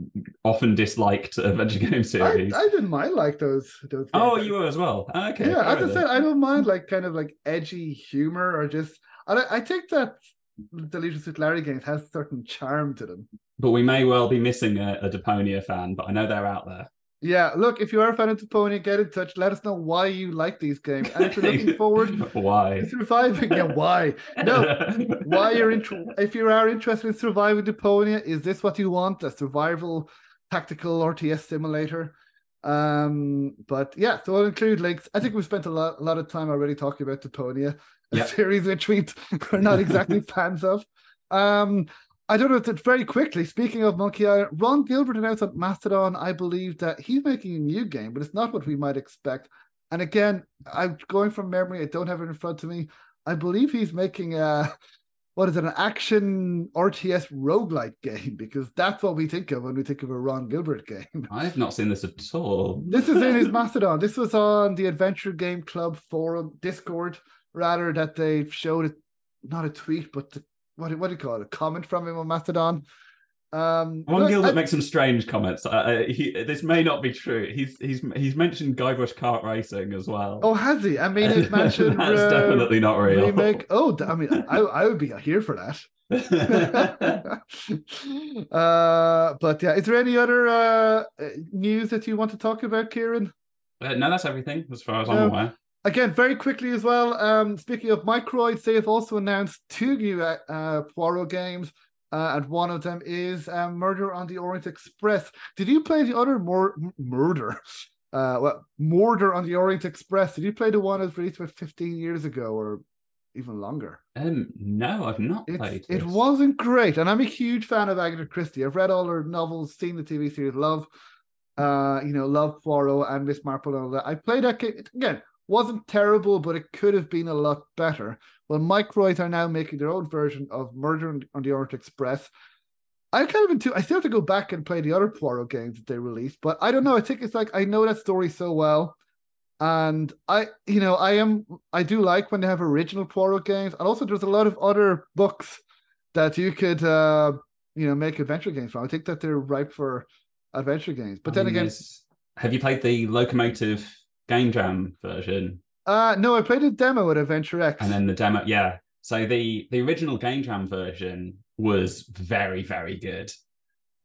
often disliked adventure game series. I, I, didn't mind like those. those oh, you were as well. Okay. Yeah, as I said, I don't mind like kind of like edgy humor or just. I, I think that the Leisure Suit Larry games has certain charm to them. But we may well be missing a, a Deponia fan, but I know they're out there. Yeah, look, if you are a fan of Deponia, get in touch. Let us know why you like these games. And if you're looking <laughs> forward why surviving, yeah, why? No, <laughs> why you're in, if you are interested in surviving Deponia, is this what you want? A survival tactical RTS simulator? Um, but yeah, so I'll include links. I think we've spent a lot, a lot of time already talking about Deponia, a yep. series which we <laughs> are not exactly fans of. Um, I don't know. If it's very quickly, speaking of Monkey Island, Ron Gilbert announced on Mastodon, I believe that he's making a new game, but it's not what we might expect. And again, I'm going from memory. I don't have it in front of me. I believe he's making a <laughs> what is it, an action RTS roguelike game? Because that's what we think of when we think of a Ron Gilbert game. <laughs> I've not seen this at all. This is in his <laughs> Mastodon. This was on the Adventure Game Club forum, Discord, rather, that they showed it, not a tweet, but the what, what do you call it? A comment from him on Mastodon. Um, Ron Gilbert I, makes some strange comments. Uh, he, this may not be true. He's he's he's mentioned Guybrush Kart Racing as well. Oh, has he? I mean, he's <laughs> mentioned that's uh, definitely not real. Remake. Oh, I mean, I I would be here for that. <laughs> uh, but yeah, is there any other uh, news that you want to talk about, Kieran? Uh, no, that's everything as far as I'm aware again, very quickly as well. Um, speaking of Microids, they have also announced two new uh, uh, Poirot games, uh, and one of them is um, Murder on the Orient Express. Did you play the other mur- murder? <laughs> Uh, well, Murder on the Orient Express. Did you play the one that was released about 15 years ago or even longer? Um, no, I've not it's, played. This. It wasn't great, and I'm a huge fan of Agatha Christie. I've read all her novels, seen the TV series, love, uh, you know, love Poirot and Miss Marple and all that. I played that game again wasn't terrible, but it could have been a lot better. Well, Microids are now making their own version of Murder on the Orient Express. I kind of into. I still have to go back and play the other Poirot games that they released, but I don't know. I think it's like I know that story so well, and I, you know, I am. I do like when they have original Poirot games, and also there's a lot of other books that you could, uh, you know, make adventure games from. I think that they're ripe for adventure games. But I then again, have you played the Locomotive Game Jam version? Uh no, I played a demo at Adventure X. And then the demo, yeah. So the the original Game Jam version was very very good.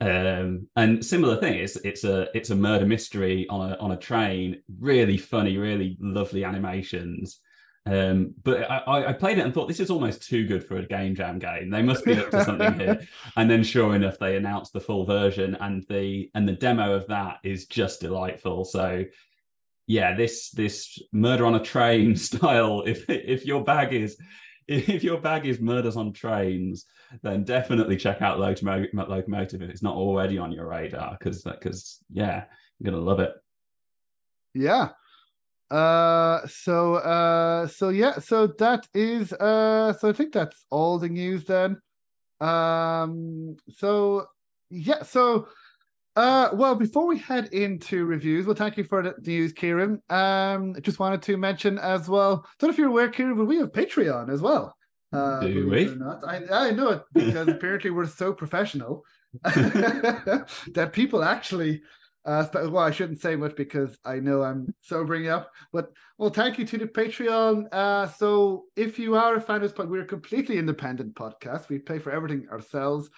Um, and similar thing, it's it's a it's a murder mystery on a on a train. Really funny, really lovely animations. Um, but I, I played it and thought this is almost too good for a game jam game. They must be up to something here. <laughs> And then, sure enough, they announced the full version, and the and the demo of that is just delightful. So yeah, this this murder on a train <laughs> style. If if your bag is if your bag is murders on trains, then definitely check out Locomotive if it's not already on your radar, because because yeah, you're gonna love it. Yeah. Uh. So. Uh. So yeah. So that is. Uh. So I think that's all the news then. Um. So yeah. So uh, well, before we head into reviews, well, thank you for the news, Kieran. Um, just wanted to mention as well. Don't know if you're aware, Kieran, but we have Patreon as well. Uh, Do we? I, I know it because apparently we're so professional <laughs> that people actually. Uh, well, I shouldn't say much because I know I'm sobering up. But well, thank you to the Patreon. Uh, so if you are a fan of this podcast, we're a completely independent podcast. We pay for everything ourselves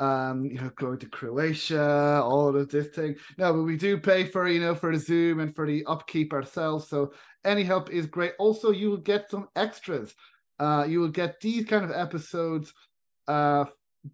um, you know, going to Croatia, all of this thing. No, but we do pay for, you know, for the Zoom and for the upkeep ourselves. So any help is great. Also, you will get some extras. Uh, you will get these kind of episodes, uh,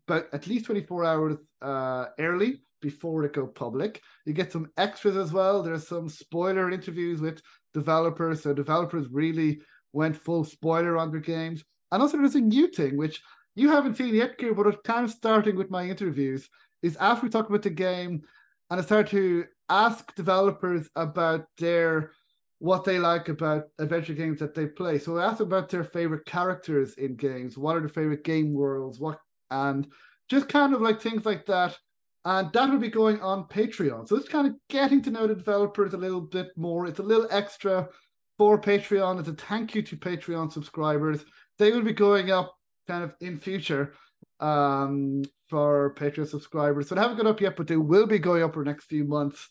but at least 24 hours uh, early before they go public. You get some extras as well. There's some spoiler interviews with developers. So developers really went full spoiler on their games. And also there's a new thing, which you haven't seen yet, Kieran, but kind of starting with my interviews is after we talk about the game and I start to ask developers about their what they like about adventure games that they play. So I ask about their favorite characters in games. What are their favorite game worlds? What and just kind of like things like that. And that will be going on Patreon. So it's kind of getting to know the developers a little bit more. It's a little extra for Patreon. It's a thank you to Patreon subscribers. They will be going up kind of in future um, for Patreon subscribers. So they haven't gone up yet, but they will be going up for the next few months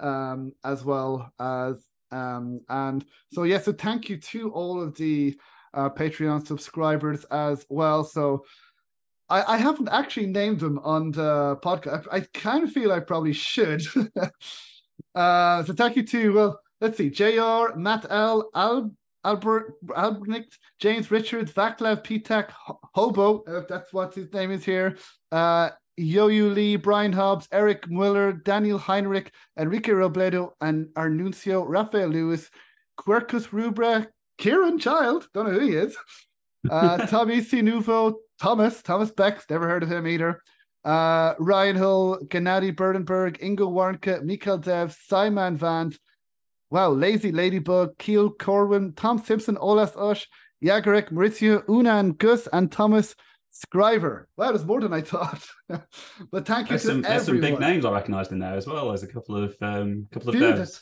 um, as well as um, and so yeah, so thank you to all of the uh, Patreon subscribers as well. So I, I haven't actually named them on the podcast. I, I kind of feel I probably should. <laughs> uh, so thank you to well, let's see, Jr. Matt L. Al. Albert Albrecht, James Richards, Vaclav Pitak, Hobo, uh, that's what his name is here. Uh, Yo-Yo Lee, Brian Hobbs, Eric Muller, Daniel Heinrich, Enrique Robledo, and Arnuncio, Rafael Lewis, Quercus Rubra, Kieran Child, don't know who he is, uh, <laughs> Tommy Sinuvo, Thomas, Thomas Becks, never heard of him either, uh, Ryan Hull, Gennady Burdenberg, Ingo Warnke, Mikael Dev, Simon Vance, wow, Lazy Ladybug, Keel Corwin, Tom Simpson, Olas Ush, Jagarek, Maurizio, and Gus, and Thomas Scriver. Wow, there's more than I thought. <laughs> but thank you there's to some, there's some big names I recognised in there as well. There's a couple of um, couple of devs.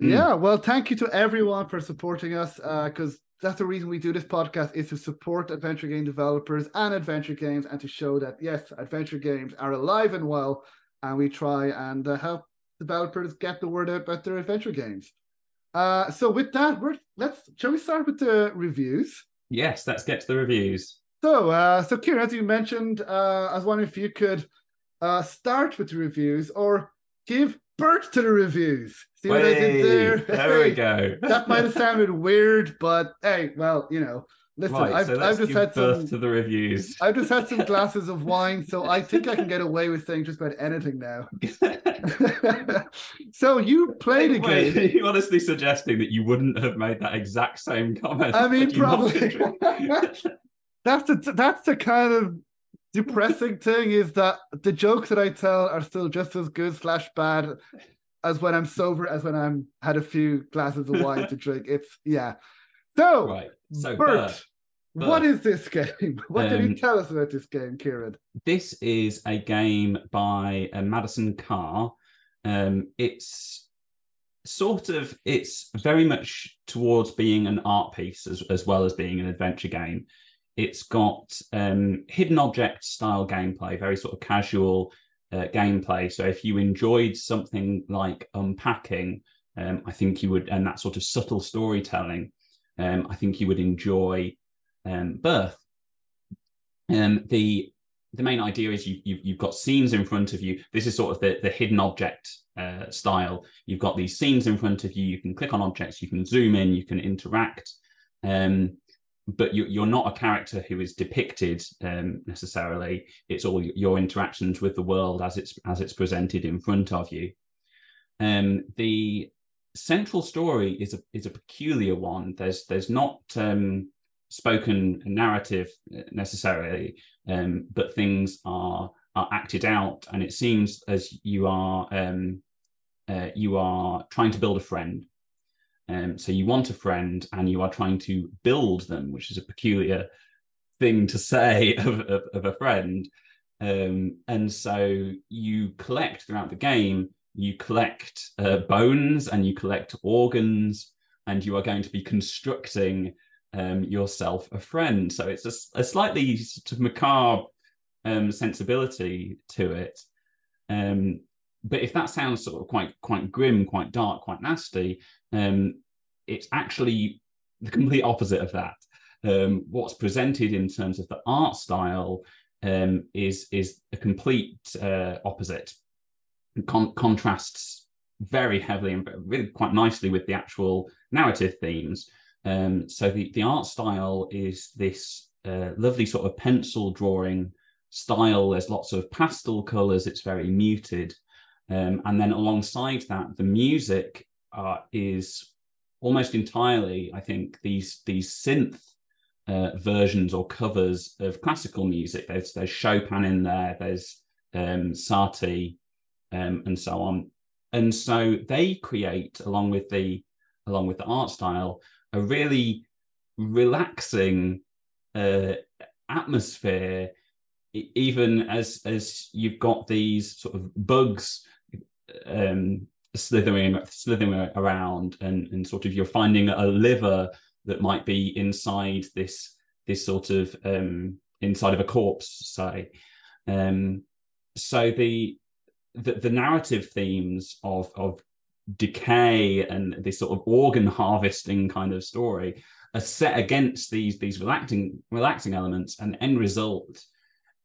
Mm. Yeah, well, thank you to everyone for supporting us because that's the reason we do this podcast is to support adventure game developers and adventure games and to show that yes, adventure games are alive and well, and we try and uh, help developers get the word out about their adventure games. Uh, so with that, we're let's shall we start with the reviews? Yes, let's get to the reviews. So, uh, so Kieran, as you mentioned, uh, I was wondering if you could uh, start with the reviews or give birth to the reviews. See what I did there? There we go. that might have sounded <laughs> weird, but hey, well, you know, listen, right, I've, so I've just had some. to the reviews. I've just had some glasses of <laughs> wine, so I think I can get away with saying just about anything now. <laughs> <laughs> so you played a Wait, game. <laughs> are you honestly suggesting that you wouldn't have made that exact same comment? I mean, had you not probably. <laughs> that's the that's the kind of depressing thing is that the jokes that I tell are still just as good slash bad as when I'm sober as when I'm had a few glasses of wine to drink. It's yeah. So right. So, Birth, Birth, what is this game? <laughs> What can Um, you tell us about this game, Kieran? this is a game by uh, Madison Karrh. Um, it's sort of it's very much towards being an art piece as, as well as being an adventure game. It's got um, hidden object style gameplay, very sort of casual uh, gameplay. So if you enjoyed something like unpacking, um, I think you would, and that sort of subtle storytelling, um, I think you would enjoy um, Birth. Um, the the main idea is you, you've, you've got scenes in front of you. This is sort of the, the hidden object uh, style. You've got these scenes in front of you. You can click on objects, you can zoom in, you can interact. Um, but you, you're not a character who is depicted um, necessarily. It's all your interactions with the world as it's as it's presented in front of you. Um, the central story is a is a peculiar one. There's there's not um, spoken narrative necessarily, um, but things are are acted out, and it seems as you are um, uh, you are trying to build a friend. Um, so you want a friend, and you are trying to build them, which is a peculiar thing to say <laughs> of, of, of a friend. Um, and so you collect throughout the game. You collect uh, bones and you collect organs, and you are going to be constructing um, yourself a friend. So it's a, a slightly sort of macabre um, sensibility to it. Um, but if that sounds sort of quite quite grim, quite dark, quite nasty, um, it's actually the complete opposite of that. Um, what's presented in terms of the art style um, is is a complete uh, opposite. Con- contrasts very heavily and really quite nicely with the actual narrative themes. Um, so the, the art style is this uh, lovely sort of pencil drawing style. There's lots of pastel colors. It's very muted. Um, and then alongside that, the music uh, is almost entirely, I think, these these synth uh, versions or covers of classical music. There's there's Chopin in there. There's um, um, and so on. And so they create, along with the along with the art style, a really relaxing uh, atmosphere even as as you've got these sort of bugs um, slithering slithering around and and sort of you're finding a liver that might be inside this this sort of um, inside of a corpse say. Um, so the, the the narrative themes of of decay and this sort of organ harvesting kind of story are set against these these relaxing relaxing elements. And the end result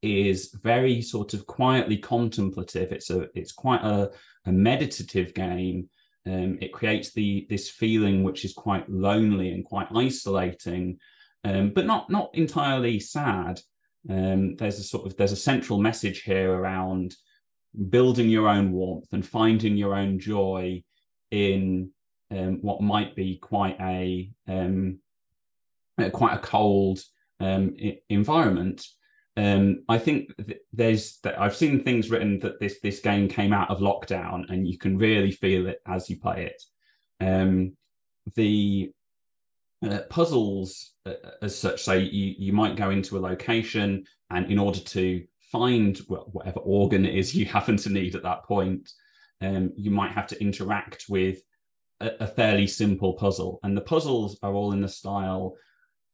is very sort of quietly contemplative. It's a it's quite a, a meditative game. Um, it creates the this feeling which is quite lonely and quite isolating um, but not not entirely sad. Um, there's a sort of there's a central message here around building your own warmth and finding your own joy in um, what might be quite a um, quite a cold um, I- environment. Um, I think th- there's that I've seen things written that this this game came out of lockdown, and you can really feel it as you play it. Um, the uh, puzzles, uh, as such, say you you might go into a location, and in order to find whatever organ it is <laughs> you happen to need at that point, um, you might have to interact with a, a, fairly simple puzzle. And the puzzles are all in the style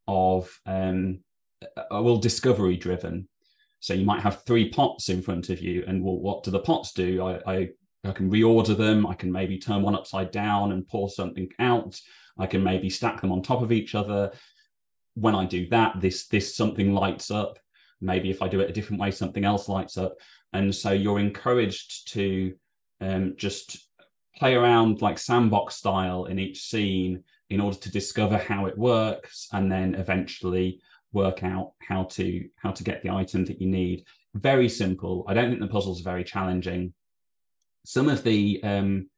of, um, well, discovery driven. So you might have three pots in front of you, and well, what do the pots do? I, I, I can reorder them. I can maybe turn one upside down and pour something out. I can maybe stack them on top of each other. When I do that, this this something lights up. Maybe if I do it a different way, something else lights up. And so you're encouraged to um, just play around like sandbox style in each scene in order to discover how it works and then eventually work out how to how to get the item that you need. Very simple. I don't think the puzzles are very challenging. Some of the um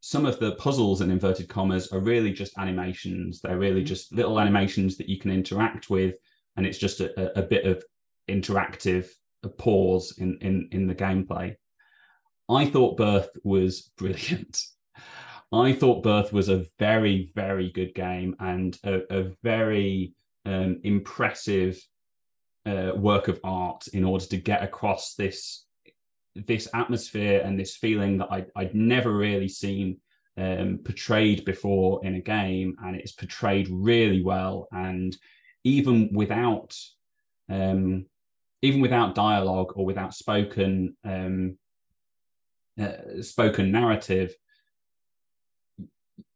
some of the puzzles in inverted commas are really just animations. They're really mm-hmm. just little animations that you can interact with and it's just a, a bit of interactive pause in in in the gameplay I thought Birth was brilliant. <laughs> I thought Birth was a very, very good game and a, a very um, impressive uh, work of art in order to get across this this atmosphere and this feeling that I, I'd never really seen um, portrayed before in a game, and it's portrayed really well. And even without um, even without dialogue or without spoken um, uh, spoken narrative,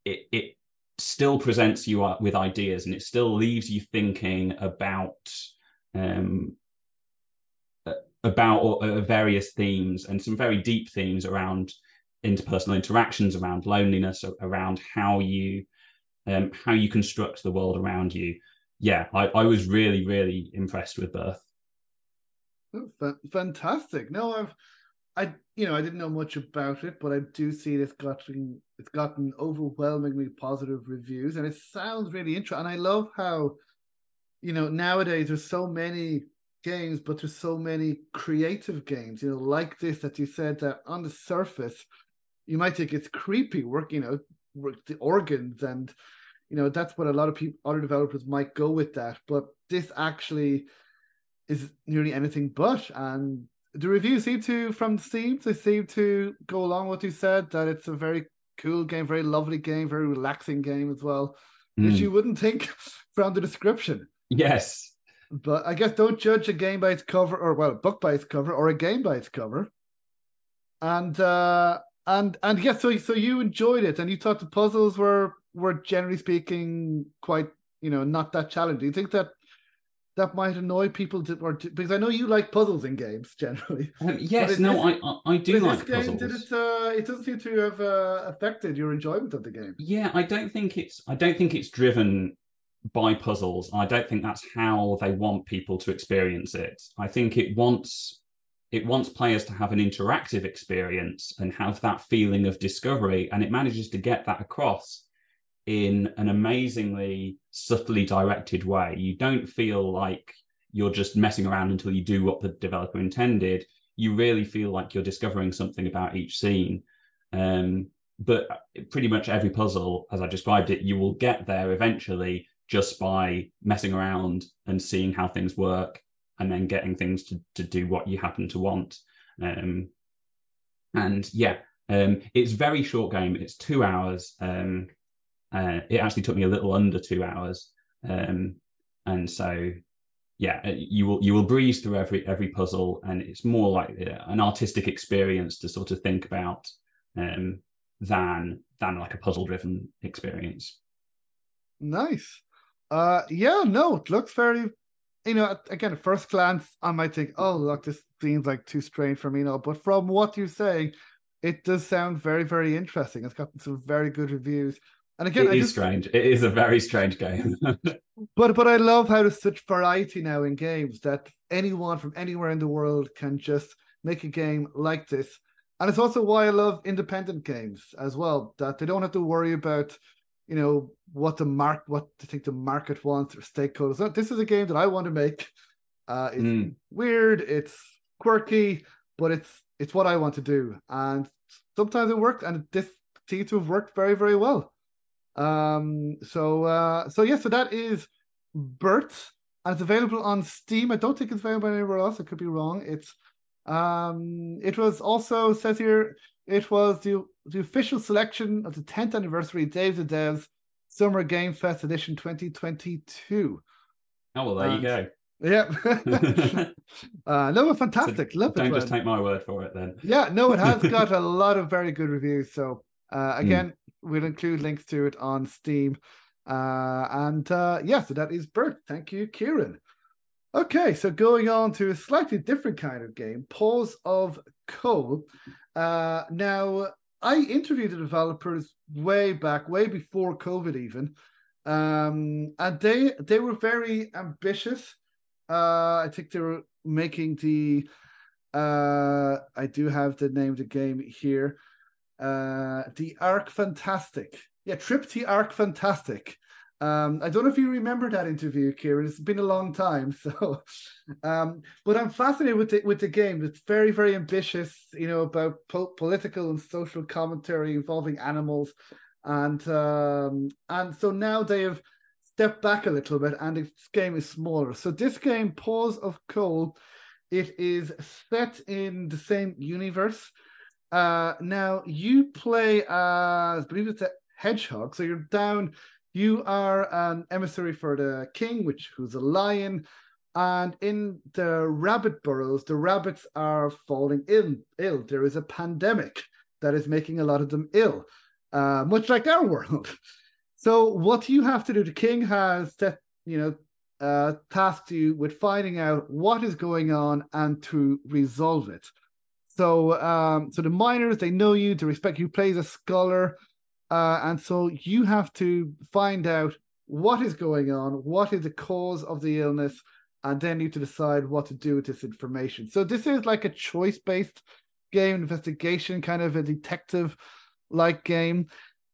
it, it still presents you with ideas and it still leaves you thinking about um, about uh, various themes and some very deep themes around interpersonal interactions, around loneliness, around how you um, how you construct the world around you. Yeah, I, I was really really impressed with Birth. Oh, fantastic! No, I've I you know I didn't know much about it, but I do see it's gotten it's gotten overwhelmingly positive reviews, and it sounds really interesting. And I love how you know nowadays there's so many games, but there's so many creative games, you know, like this that you said that on the surface you might think it's creepy working out the organs and you know that's what a lot of people other developers might go with that but this actually is nearly anything but and the reviews seem to from Steam they seem to go along what you said that it's a very cool game, very lovely game, very relaxing game as well, mm. which hmm. you wouldn't think <laughs> from the description. Yes. But I guess don't judge a game by its cover or well, a book by its cover or a game by its cover. And uh and and yes, so so you enjoyed it and you thought the puzzles were were generally speaking quite, you know, not that challenging. Do you think that that might annoy people to, or to, because I know you like puzzles in games generally. <laughs> Um, yes, no, this, I I do like game, puzzles. Did it? Uh, it doesn't seem to have uh, affected your enjoyment of the game. Yeah, I don't think it's. I don't think it's driven by puzzles. I don't think that's how they want people to experience it. I think it wants it wants players to have an interactive experience and have that feeling of discovery, and it manages to get that across in an amazingly subtly directed way. You don't feel like you're just messing around until you do what the developer intended. You really feel like you're discovering something about each scene. Um, but pretty much every puzzle, as I described it, you will get there eventually just by messing around and seeing how things work and then getting things to to do what you happen to want. Um, and yeah, um, it's very short game. It's two hours. Um, uh, it actually took me a little under two hours, um, and so yeah, uh, you will you will breeze through every every puzzle, and it's more like uh, an artistic experience to sort of think about um, than than like a puzzle driven experience. Nice. Uh, yeah, no, it looks very. You know, again, at first glance, I might think, "Oh, look, this seems like too strange for me." No, but from what you're saying, it does sound very, very interesting. It's gotten some very good reviews. And again, it I is just, strange. It is a very strange game. <laughs> but but I love how there's such variety now in games that anyone from anywhere in the world can just make a game like this. And it's also why I love independent games as well. That they don't have to worry about, you know, what the mark, what they think the market wants or stakeholders. This is a game that I want to make. Uh, it's Mm. weird, it's quirky, but it's it's what I want to do, and sometimes it works, and this seems to have worked very very well. Um, so uh, so yeah, so that is Birth, and it's available on Steam. I don't think it's available anywhere else. I could be wrong. It's um, it was also says here it was the the official selection of the 10th anniversary Day of the Devs Summer Game Fest Edition 2022. oh well, there you go. Yeah. <laughs> uh, no, fantastic. Love it. Don't just man. take my word for it then. Yeah, no, it has <laughs> got a lot of very good reviews. So uh, again, we'll include links to it on Steam. Uh, and uh, yeah, so that is Birth. Thank you, Kieran. Okay, so going on to a slightly different kind of game, Paws of Coal. Uh, now, I interviewed the developers way back, way before COVID even, um, and they they were very ambitious. Uh, I think they were making the. Uh, I do have the name of the game here. Uh, the Arc Fantastic. Yeah, Trip to Arc Fantastic. Um, I don't know if you remember that interview, Kieran. It's been a long time, <laughs> so. Um, but I'm fascinated with the with the game. It's very very ambitious. You know about po- political and social commentary involving animals, and um, and so now they have stepped back a little bit, and this game is smaller. So this game, Paws of Coal, it is set in the same universe. Uh, now you play as I believe it's a hedgehog. So you're down. You are an emissary for the king, which who's a lion, and in the rabbit burrows, the rabbits are falling ill. Ill. There is a pandemic that is making a lot of them ill, uh, much like our <laughs> world. So what you have to do, the king has set, you know, uh, tasked you with finding out what is going on and to resolve it. So, um, so the miners they know you, they respect you. Plays a scholar, uh, and so you have to find out what is going on, what is the cause of the illness, and then you to decide what to do with this information. So this is like a choice-based game, investigation kind of a detective-like game.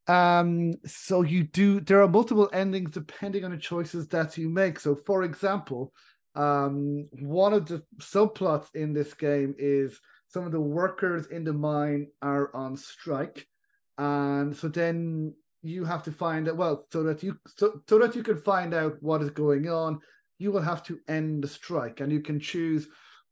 Um, so you do there are multiple endings depending on the choices that you make. So, for example, um, one of the subplots in this game is some of the workers in the mine are on strike, and so then you have to find out well so that you so, so that you can find out what is going on. You will have to end the strike, and you can choose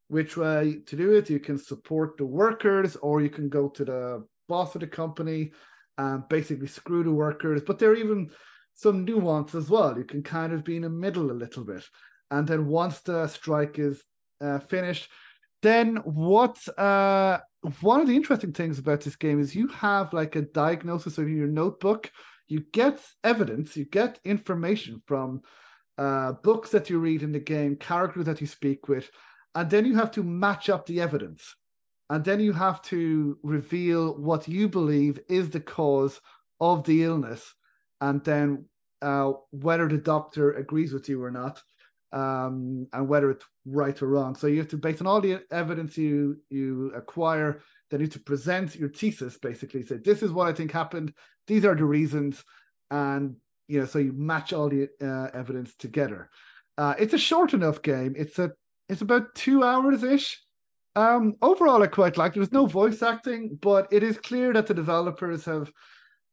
which way to do it. You can support the workers, or you can go to the boss of the company and basically screw the workers. But there are even some nuance as well. You can kind of be in the middle a little bit. And then once the strike is uh, finished, then what uh, one of the interesting things about this game is you have like a diagnosis of your notebook. You get evidence, you get information from uh, books that you read in the game, characters that you speak with, and then you have to match up the evidence and then you have to reveal what you believe is the cause of the illness and then uh, whether the doctor agrees with you or not um, and whether it's right or wrong. So you have to based on all the evidence you you acquire then you have to present your thesis basically. Say this is what i think happened. These are the reasons. And you know so you match all the uh, evidence together. Uh, it's a short enough game. It's a it's about two hours ish um, overall, I quite like. it. There's no voice acting, but it is clear that the developers have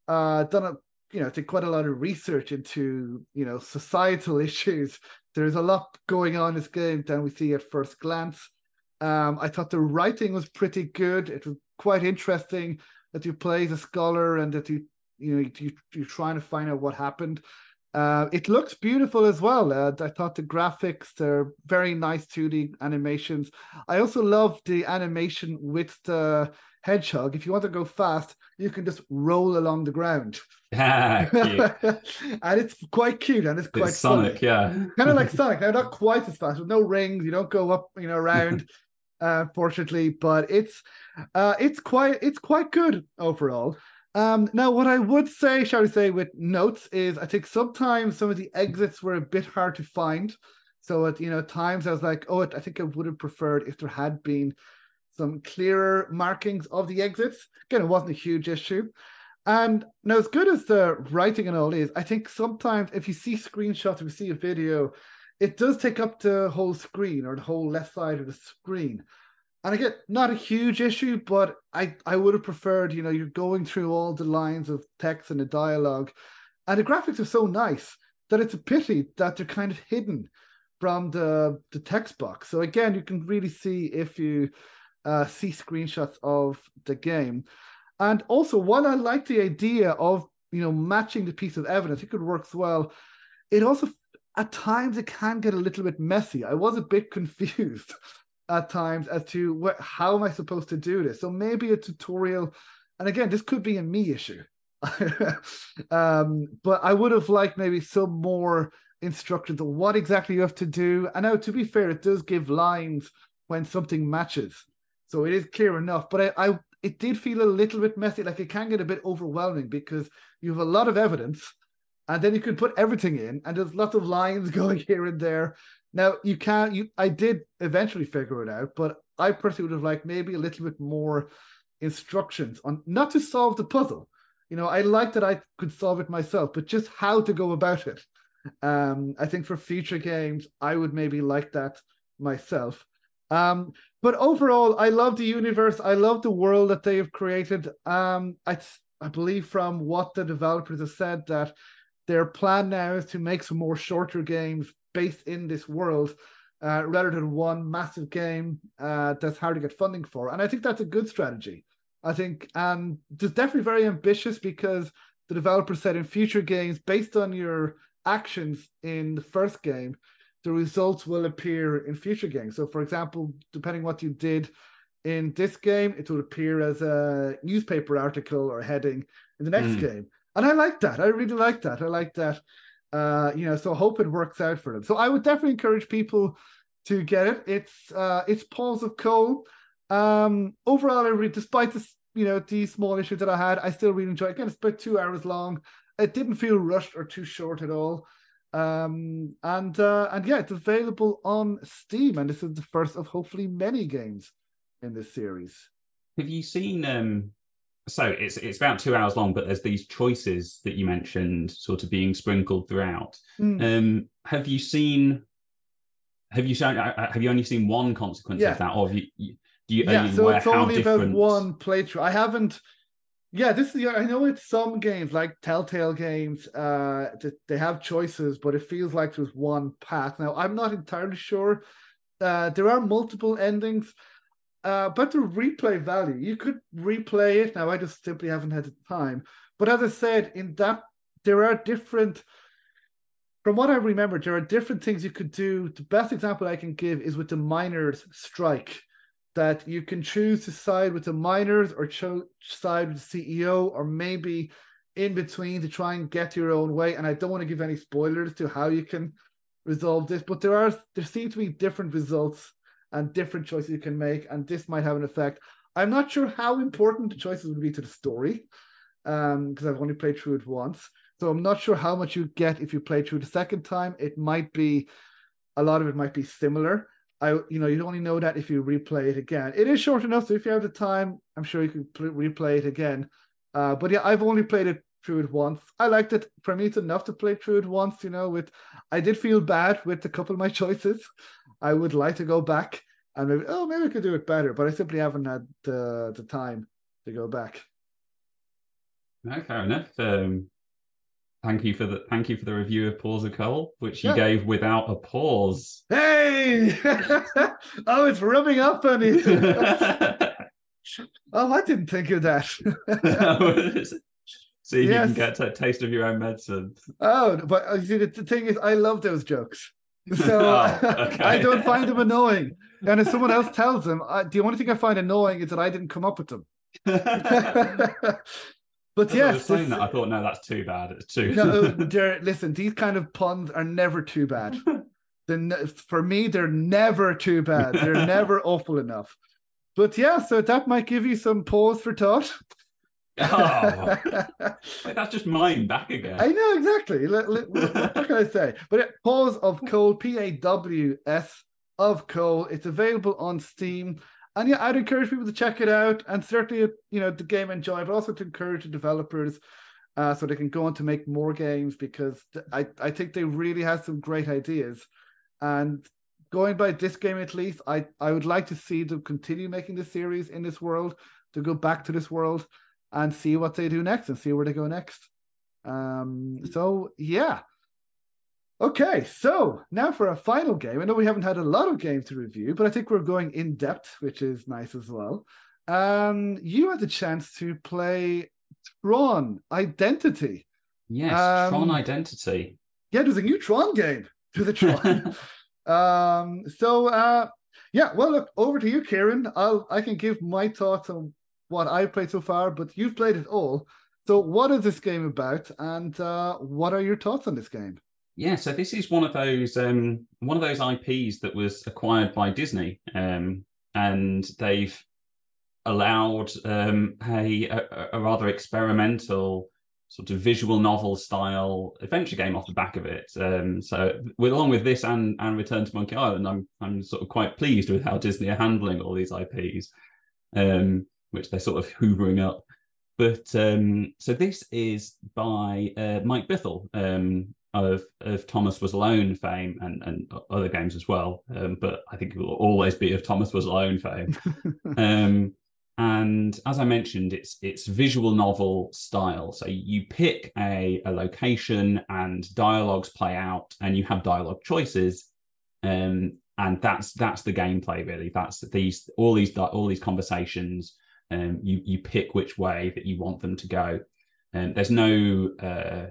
uh, done a you know, did quite a lot of research into, you know, societal <laughs> issues. There's a lot going on in this game than we see at first glance. Um, I thought the writing was pretty good. It was quite interesting that you play as a scholar and that you, you know, you, you're trying to find out what happened. Uh, it looks beautiful as well. Uh, I thought the graphics, they're very nice 2D animations. I also love the animation with the hedgehog. If you want to go fast, you can just roll along the ground. <laughs> <laughs> and it's quite cute and it's quite it's Sonic, yeah. kind of like <laughs> Sonic. Now, not quite as fast with no rings. You don't go up, you know, around. uh, fortunately, but it's uh, it's quite it's quite good overall. Um, now, what I would say, shall we say, with notes is I think sometimes some of the exits were a bit hard to find. So at you know times I was like, oh, I think I would have preferred if there had been some clearer markings of the exits. Again, it wasn't a huge issue. And now, as good as the writing and all is, I think sometimes if you see screenshots, if you see a video, it does take up the whole screen or the whole left side of the screen. And again, not a huge issue, but I, I would have preferred, you know, you're going through all the lines of text and the dialogue. And the graphics are so nice that it's a pity that they're kind of hidden from the, the text box. So again, you can really see if you uh, see screenshots of the game. And also, while I like the idea of, you know, matching the piece of evidence, it works well. It also, at times, it can get a little bit messy. I was a bit <laughs> confused at times as to what, how am I supposed to do this. So maybe a tutorial, and again, this could be a me issue. <laughs> um, but I would have liked maybe some more instructions on what exactly you have to do. And now, to be fair, it does give lines when something matches, so it is clear enough. But I, I it did feel a little bit messy. Like it can get a bit overwhelming because you have a lot of evidence, and then you could put everything in, and there's lots of lines <laughs> going here and there. Now you can't you I did eventually figure it out, but I personally would have liked maybe a little bit more instructions on not to solve the puzzle. You know, I like that I could solve it myself, but just how to go about it. Um, I think for future games, I would maybe like that myself. Um, but overall, I love the universe. I love the world that they have created. Um, I I believe from what the developers have said that their plan now is to make some more shorter games based in this world uh, rather than one massive game uh, that's hard to get funding for. And I think that's a good strategy. I think, and it's definitely very ambitious because the developer said in future games, based on your actions in the first game, the results will appear in future games. So, for example, depending what you did in this game, it will appear as a newspaper article or heading in the next mm. game. And I like that. I really like that. I like that uh, you know, so I hope it works out for them. So I would definitely encourage people to get it. It's uh, it's Paws of Coal. Um, overall, I re- despite this, you know, these small issues that I had, I still really enjoy it. Again, it's about two hours long. It didn't feel rushed or too short at all. Um, and uh, and yeah, it's available on Steam, and this is the first of hopefully many games in this series. Have you seen um so it's it's about two hours long, but there's these choices that you mentioned sort of being sprinkled throughout. Mm. Um, have you seen? Have you shown? Uh, have you only seen one consequence yeah. of that, or have you? Do you? Yeah, you so it's only different... about one playthrough. I haven't. Yeah, this is. I know it's some games like Telltale games. Uh, they have choices, but it feels like there's one path. Now, I'm not entirely sure. Uh, there are multiple endings. Uh, but the replay value, you could replay it. Now, I just simply haven't had the time. But as I said, in that, there are different, from what I remember, there are different things you could do. The best example I can give is with the miners' strike, that you can choose to side with the miners or cho- side with the CEO, or maybe in between to try and get your own way. And I don't want to give any spoilers to how you can resolve this, but there are there seem to be different results and different choices you can make, and this might have an effect. I'm not sure how important the choices would be to the story, because um, I've only played through it once. So I'm not sure how much you get if you play through the second time. It might be a lot of it might be similar. I you know you only know that if you replay it again. It is short enough, so if you have the time, I'm sure you can pl- replay it again. Uh, but yeah, I've only played it through it once. I liked it. For me, it's enough to play through it once. You know, with I did feel bad with a couple of my <laughs> choices. I would like to go back and maybe oh maybe I could do it better, but I simply haven't had the the time to go back. Fair enough. Um, thank you for the thank you for the review of Paws of Coal, which you Yeah. gave without a pause. Hey! <laughs> oh, it's rubbing up on you. <laughs> oh, I didn't think of that. <laughs> See if Yes. you can get a taste of your own medicine. oh, but uh, see, the, the thing is, I love those jokes. So Oh, okay. I don't find them annoying. And if someone else tells them, I, the only thing I find annoying is that I didn't come up with them. But As I yes, was saying that, I thought, no, that's too bad. It's too. no, uh, <laughs> they're, listen, these kind of puns are never too bad. <laughs> They're for me, they're never too bad. They're never <laughs> awful enough. But yeah, so that might give you some pause for thought. oh, that's just mine back again. I know exactly. Let- let- what can I say? But yeah, Paws of Coal, P A W S of Coal. It's available on Steam. And yeah, I'd encourage people to check it out and certainly, you know, the game enjoy, but also to encourage the developers uh, so they can go on to make more games because th- I, I think they really have some great ideas. And going by this game at least, I, I would like to see them continue making the series in this world, to go back to this world and see what they do next and see where they go next. Um, so yeah. Okay, so now for a final game. I know we haven't had a lot of games to review, but I think we're going in depth, which is nice as well. Um, you had the chance to play Tron Identity. yes, um, Tron Identity. Yeah, there's a new Tron game. There's <laughs> a Tron. um, so uh, yeah, well, look over to you, Kieran. I'll I can give my thoughts on what I've played so far, but you've played it all. So, what is this game about, and uh, what are your thoughts on this game? Yeah, so this is one of those um, one of those IPs that was acquired by Disney, um, and they've allowed um, a, a, rather experimental sort of visual novel style adventure game off the back of it. Um, so, with, along with this and and Return to Monkey Island, I'm I'm sort of quite pleased with how Disney are handling all these IPs, um, which they're sort of hoovering up. But um, so this is by uh, Mike Bithell um, of of Thomas Was Alone fame and and other games as well. Um, but I think it will always be of Thomas Was Alone fame. <laughs> um, and as I mentioned, it's it's visual novel style. So you pick a, a location and dialogues play out, and you have dialogue choices. Um, and that's that's the gameplay really. That's these all these all these conversations. Um, you you pick which way that you want them to go. And there's no. Uh,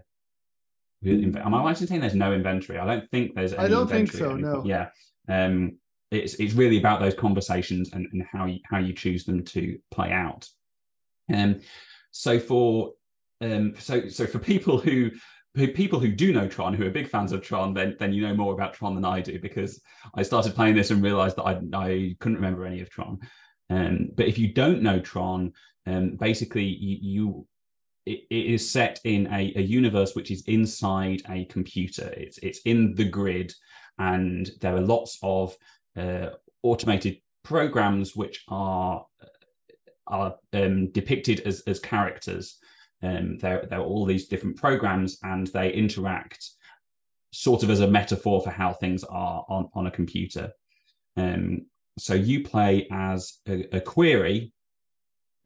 Am I right in saying there's no inventory? I don't think there's. I don't think so, no. Yeah. Um, it's it's really about those conversations and, and how you how you choose them to play out. Um, so for um, so so for people who who people who do know Tron, who are big fans of Tron, then then you know more about Tron than I do because I started playing this and realized that I I couldn't remember any of Tron. Um, but if you don't know Tron, um, basically you, you it, is set in a, a universe which is inside a computer. It's it's in the grid, and there are lots of uh, automated programs which are are um, depicted as as characters. Um, there, there are all these different programs, and they interact sort of as a metaphor for how things are on, on a computer. Um, so you play as a, a query,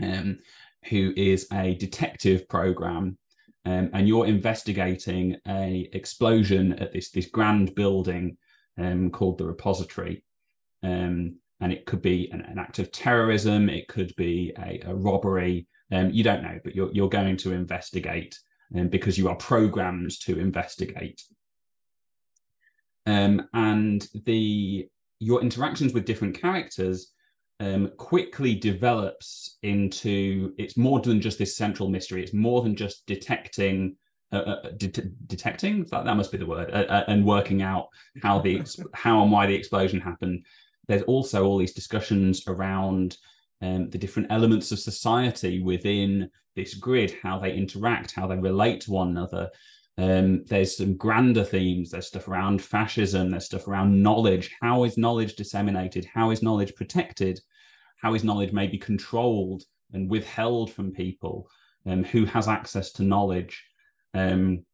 um, who is a detective program, um, and you're investigating a explosion at this this grand building um, called the repository. Um, and it could be an, an act of terrorism, it could be a, a robbery. Um, you don't know, but you're you're going to investigate um, because you are programmed to investigate. Um, and the your interactions with different characters um, quickly develops into it's more than just this central mystery. It's more than just detecting. Uh, uh, det- detecting that, that must be the word uh, uh, and working out how the <laughs> how and why the explosion happened there's also all these discussions around um, the different elements of society within this grid, how they interact, how they relate to one another. Um, there's some grander themes. There's stuff around fascism. There's stuff around knowledge. How is knowledge disseminated? How is knowledge protected? How is knowledge maybe controlled and withheld from people? Um, who has access to knowledge? Um,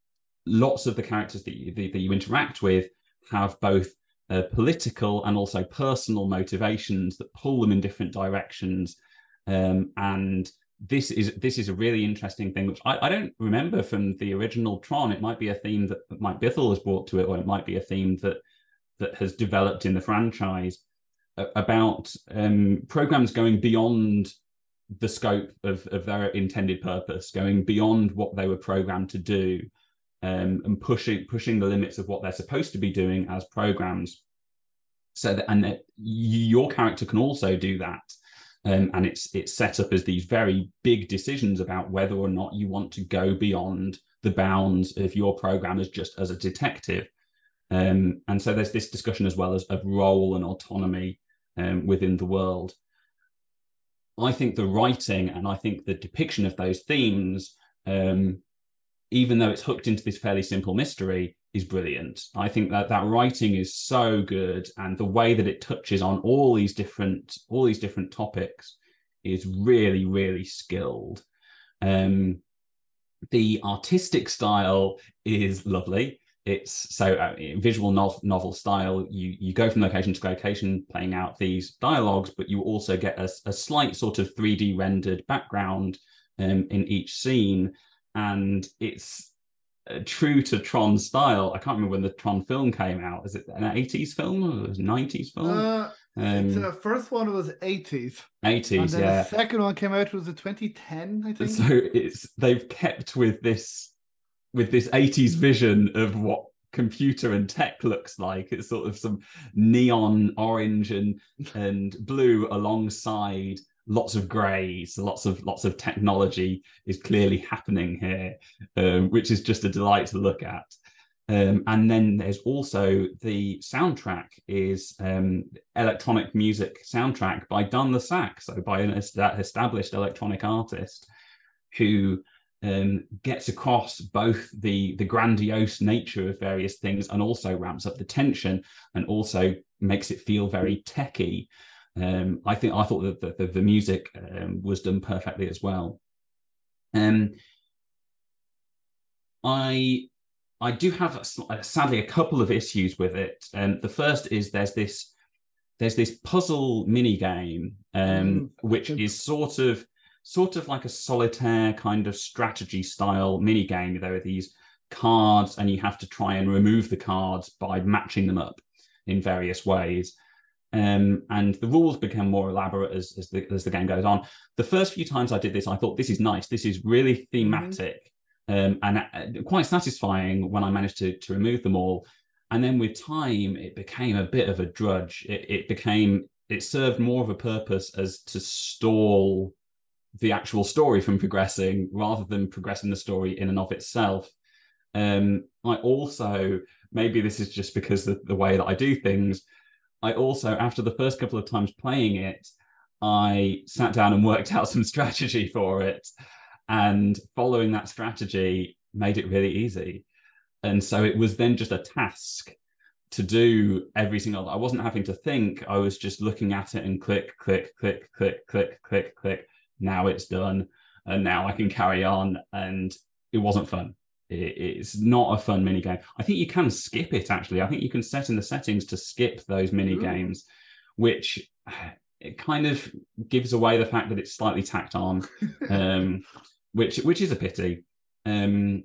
lots of the characters that you, that you interact with have both uh, political and also personal motivations that pull them in different directions. Um, and this is this is a really interesting thing, which I, I don't remember from the original Tron. It might be a theme that Mike Bithell has brought to it, or it might be a theme that that has developed in the franchise about um, programs going beyond the scope of, of their intended purpose, going beyond what they were programmed to do, um, and pushing pushing the limits of what they're supposed to be doing as programs. So that and that your character can also do that. Um, and it's it's set up as these very big decisions about whether or not you want to go beyond the bounds of your program as just as a detective. Um, and so there's this discussion as well as of role and autonomy um, within the world. I think the writing and I think the depiction of those themes, um, even though it's hooked into this fairly simple mystery, is brilliant. I think that that writing is so good, and the way that it touches on all these different all these different topics is really really skilled. Um, the artistic style is lovely it's so uh, visual novel, novel style you you go from location to location playing out these dialogues but you also get a, a slight sort of 3d rendered background um, in each scene and it's true to tron style i can't remember when the tron film came out. Is it an 80s film or 90s film? Uh, um, the first one was 80s 80s and then yeah. the second one came out was a 2010 i think. So it's they've kept with this with this 80s vision of what computer and tech looks like. It's sort of some neon orange and and blue alongside lots of grays lots of lots of technology is clearly happening here um, which is just a delight to look at um, and then there's also the soundtrack is um, electronic music soundtrack by Dan Le Sac, so by an established electronic artist who um, gets across both the the grandiose nature of various things and also ramps up the tension and also makes it feel very techy. Um, I think I thought that the, the, the music um, was done perfectly as well. Um, I I do have sadly a couple of issues with it. Um, the first is there's this there's this puzzle mini game um, mm. which is sort of sort of like a solitaire kind of strategy style mini game. There are these cards, and you have to try and remove the cards by matching them up in various ways. Um, and the rules become more elaborate as, as, the, as the game goes on. The first few times I did this, I thought this is nice. This is really mm-hmm. thematic mm-hmm. um, and uh, quite satisfying when I managed to, to remove them all. And then with time, it became a bit of a drudge. It, it became it served more of a purpose as to stall the actual story from progressing rather than progressing the story in and of itself. Um, I also, maybe this is just because of the way that I do things, I also, after the first couple of times playing it, I sat down and <laughs> worked out some strategy for it. And following that strategy made it really easy. And so it was then just a task to do every single I wasn't having to think. I was just looking at it and click, click, click, click, click, click, click, now it's done and now I can carry on. And it wasn't fun. It, it's not a fun mini game. I think you can skip it actually. I think you can set in the settings to skip those mini Ooh. games, which <sighs> it kind of gives away the fact that it's slightly tacked on, <laughs> um, which which is a pity. Um,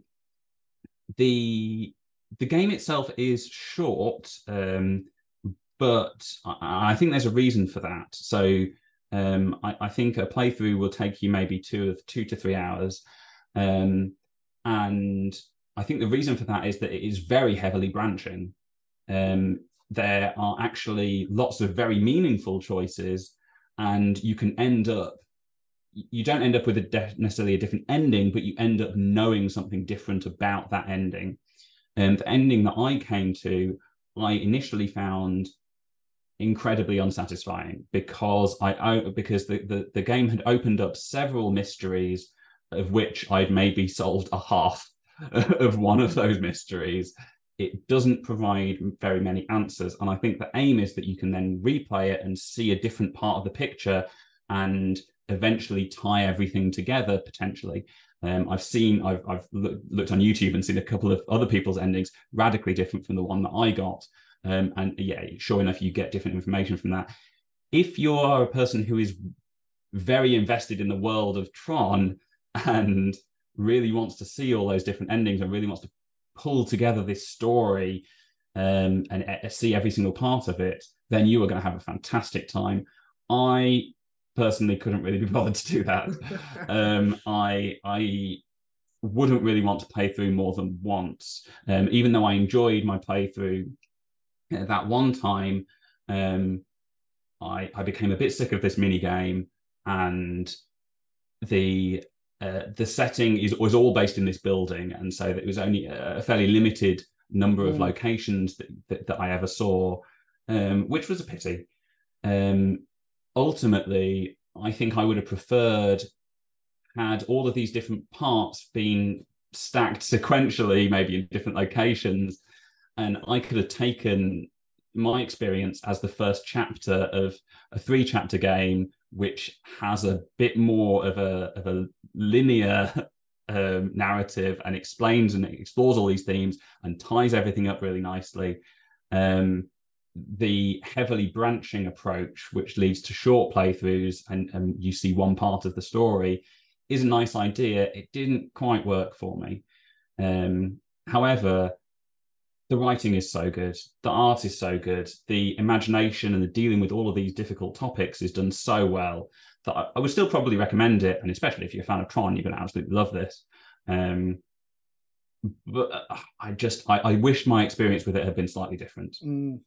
the the game itself is short, um, but I, I, think there's a reason for that. So um, I, I, think a playthrough will take you maybe two of two to three hours, um, and I think the reason for that is that it is very heavily branching. Um, there are actually lots of very meaningful choices, and you can end up. You don't end up with a de- necessarily a different ending, but you end up knowing something different about that ending. And the ending that I came to, I initially found incredibly unsatisfying because I because the, the, the game had opened up several mysteries of which I've maybe solved a half <laughs> of one of those mysteries. It doesn't provide very many answers. And I think the aim is that you can then replay it and see a different part of the picture and eventually tie everything together potentially. Um, I've seen, I've, I've looked on YouTube and seen a couple of other people's endings radically different from the one that I got. Um, and yeah, sure enough, you get different information from that. If you are a person who is very invested in the world of Tron and really wants to see all those different endings and really wants to pull together this story um, and uh, see every single part of it, then you are going to have a fantastic time. I personally couldn't really be <laughs> bothered to do that. um, I I wouldn't really want to play through more than once, um, even though I enjoyed my playthrough at that one time. Um, I I became a bit sick of this mini game, and the uh, the setting is was all based in this building, and so it was only a fairly limited number of mm. locations that, that, that I ever saw, um, which was a pity. Um, ultimately, I think I would have preferred had all of these different parts been stacked <laughs> sequentially, maybe in different locations, and I could have taken my experience as the first chapter of a three chapter game which has a bit more of a of a linear <laughs> um, narrative and explains and explores all these themes and ties everything up really nicely. Um, the heavily branching approach, which leads to short playthroughs and, and you see one part of the story, is a nice idea. It didn't quite work for me. Um, however, the writing is so good, the art is so good, the imagination and the dealing with all of these difficult topics is done so well that I, I would still probably recommend it. And especially if you're a fan of Tron, you're going to absolutely love this. Um, but uh, I just I, I wish my experience with it had been slightly different. Mm.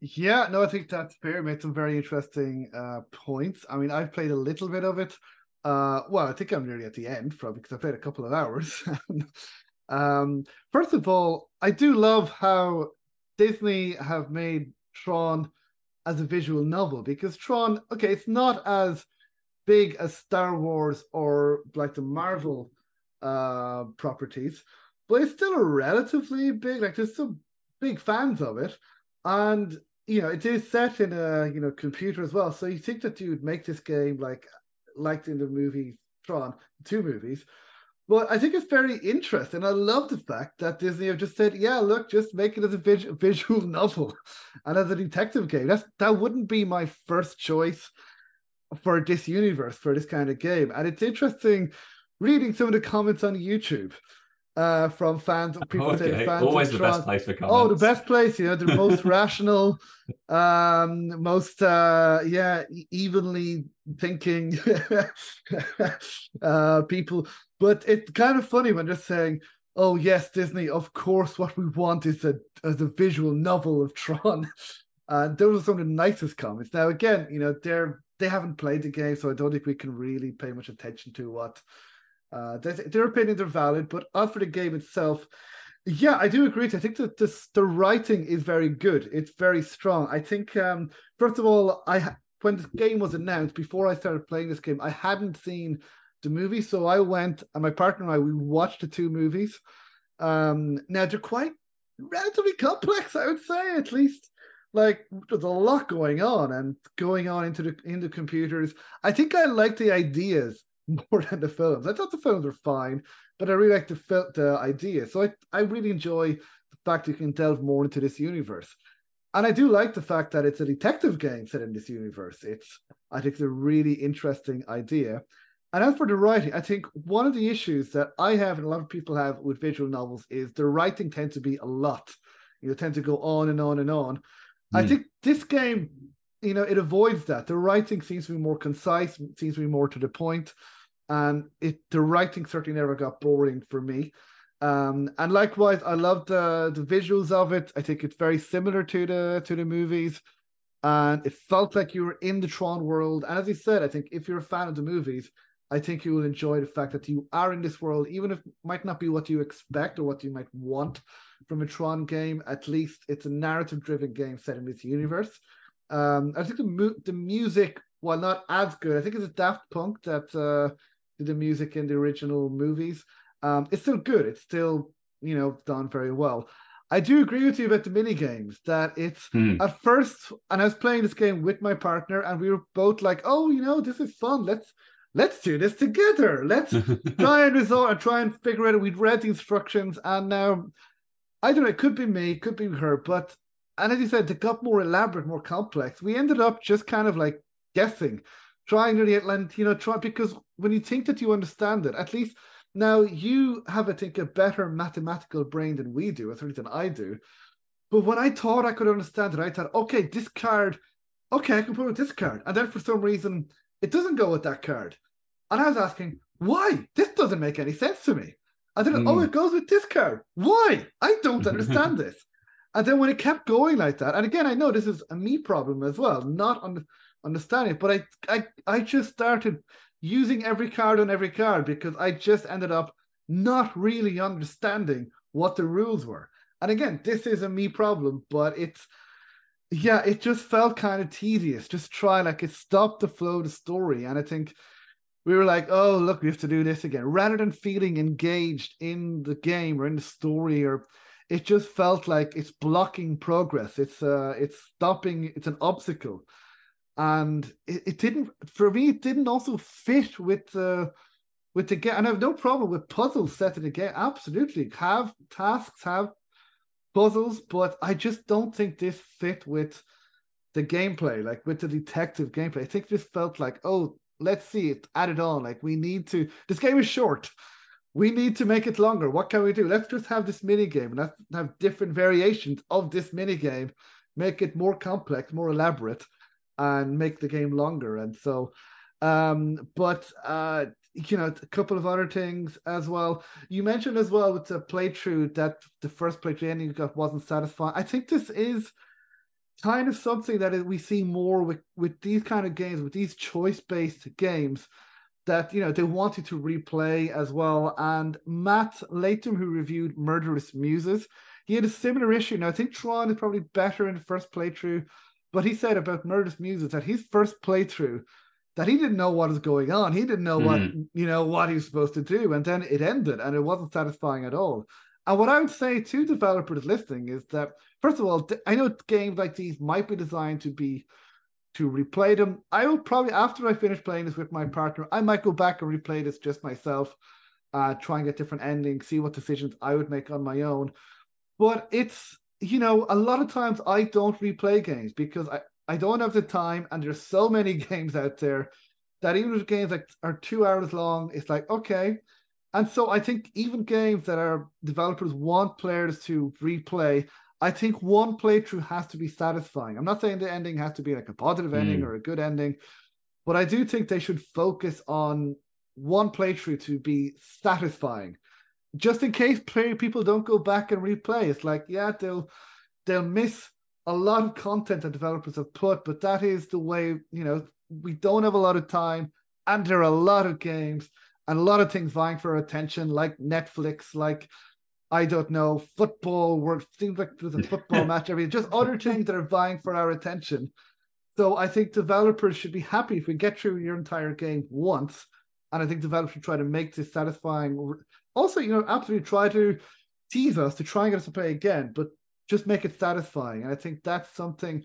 Yeah, no, I think that's fair. Made some very interesting uh, points. I mean, I've played a little bit of it. Uh, well, I think I'm nearly at the end, probably because I played a couple of hours. <laughs> um, first of all, I do love how Disney have made Tron as a visual novel because Tron, okay, it's not as big as Star Wars or like the Marvel uh, properties, but it's still a relatively big. Like there's some big fans of it, and you know it is set in a you know computer as well. So you think that you would make this game like like in the movie Tron, two movies. But I think it's very interesting. I love the fact that Disney have just said, "Yeah, look, just make it as a vis- <laughs> visual novel and as a detective game." That's that wouldn't be my first choice for this universe for this kind of game. And it's interesting reading some of the comments on YouTube uh, from fans of <laughs> people okay. saying fans always the best place for comments. Oh, the best place, you know, the most <laughs> rational, um, most uh, yeah, evenly thinking <laughs> uh, people. But it's kind of funny when they're saying, "Oh yes, Disney, of course, what we want is a as a visual novel of Tron." And those are some of the nicest comments. Now, again, you know, they're they haven't played the game, so I don't think we can really pay much attention to what uh, their opinions are valid. But as for the game itself, yeah, I do agree. I think that this, the writing is very good. It's very strong. I think um, first of all, I when the game was announced before I started playing this game, I hadn't seen the movie, so I went and my partner and I we watched the two movies. Um, now they're quite relatively complex, I would say, at least like there's a lot going on and going on into the into computers. I think I like the ideas more than the films. I thought the films were fine, but I really like the the idea. So I I really enjoy the fact you can delve more into this universe. And I do like the fact that it's a detective game set in this universe. It's I think it's a really interesting idea. And as for the writing, I think one of the issues that I have and a lot of people have with visual novels is the writing tends to be a lot. You know, tend to go on and on and on. I hmm. think this game, you know, it avoids that. The writing seems to be more concise, seems to be more to the point, and it the writing certainly never got boring for me. Um, and likewise, I love the the visuals of it. I think it's very similar to the to the movies, and it felt like you were in the Tron world. And as you said, I think if you're a fan of the movies, I think you will enjoy the fact that you are in this world, even if it might not be what you expect or what you might want from a Tron game. At least it's a narrative-driven game set in this universe. Um, I think the mu- the music, while not as good, I think it's a Daft Punk that uh, the music in the original movies. Um, it's still good. It's still you know done very well. I do agree with you about the mini games that it's hmm. at first, and I was playing this game with my partner, and we were both like, "Oh, you know, this is fun. Let's let's do this together. Let's <laughs> try and resolve and try and figure it out. We'd read the instructions, and now I don't know. It could be me, it could be her, but and as you said, it got more elaborate, more complex. We ended up just kind of like guessing, trying to get you know, try because when you think that you understand it, at least now you have, I think, a better mathematical brain than we do, or than I do. But when I thought I could understand it, I thought, okay, this card, okay, I can put it with this card. And then for some reason, it doesn't go with that card. And I was asking, why? This doesn't make any sense to me. And then, mm. oh, it goes with this card. Why? I don't understand <laughs> this. And then when it kept going like that, and again, I know this is a me problem as well, not on understanding it, but I, I, I just started using every card on every card because I just ended up not really understanding what the rules were. And again, this is a me problem, but it's yeah, it just felt kind of tedious. Just try like it stopped the flow of the story. And I think we were like, oh, look, we have to do this again. Rather than feeling engaged in the game or in the story, or it just felt like it's blocking progress. It's uh it's stopping, it's an obstacle. And it, it didn't for me, it didn't also fit with the with the game. And I have no problem with puzzles set in the game. Absolutely. Have tasks, have puzzles, but I just don't think this fit with the gameplay, like with the detective gameplay. I think this felt like, oh, let's see it, add it on. Like we need to. This game is short. We need to make it longer. What can we do? Let's just have this mini game and let's have different variations of this mini game, make it more complex, more elaborate, and make the game longer. And so, um, but uh, you know, a couple of other things as well. You mentioned as well with the playthrough that the first playthrough ending you got wasn't satisfying. I think this is kind of something that we see more with with these kind of games, with these choice based games. That you know they wanted to replay as well, and Matt Latham, who reviewed Murderous Muses, he had a similar issue. Now I think Tron is probably better in the first playthrough, but he said about Murderous Muses that his first playthrough that he didn't know what was going on. He didn't know mm. what hmm. you know what he was supposed to do, and then it ended, and it wasn't satisfying at all. And what I would say to developers listening is that first of all, I know games like these might be designed to be to replay them. I will probably after I finish playing this with my partner, I might go back and replay this just myself, uh, try and get different endings, see what decisions I would make on my own. But it's you know, a lot of times I don't replay games because I, I don't have the time, and there's so many <laughs> games out there that even if games like are two hours long, it's like okay. And so I think even games that our developers want players to replay, I think one playthrough has to be satisfying. I'm not saying the ending has to be like a positive mm. ending or a good ending, but I do think they should focus on one playthrough to be satisfying. Just in case play, people don't go back and replay. It's like, yeah, they'll they'll miss a lot of content that developers have put, but that is the way, you know, we don't have a lot of time and there are a lot of games and a lot of things vying for our attention, like Netflix, like I don't know, football, where things like there's a football <laughs> match every just other things that are vying for our attention. So I think developers should be happy if we get through your entire game once. And I think developers should try to make this satisfying. Also, you know, absolutely try to tease us to try and get us to play again, but just make it satisfying. And I think that's something,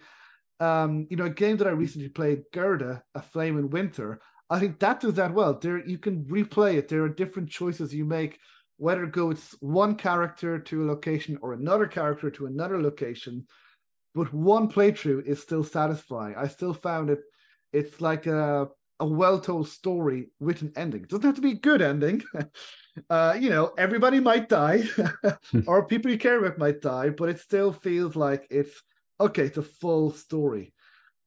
um, you know, a game that I recently played, Gerda, A Flame in Winter. I think that does that well. There, you can replay it. There are different choices you make, whether go it's one character to a location or another character to another location. But one playthrough is still satisfying. I still found it. It's like a a well told story with an ending. It doesn't have to be a good ending. <laughs> uh, you know, everybody might die, <laughs> or people you care about might die, but it still feels like it's okay. It's a full story.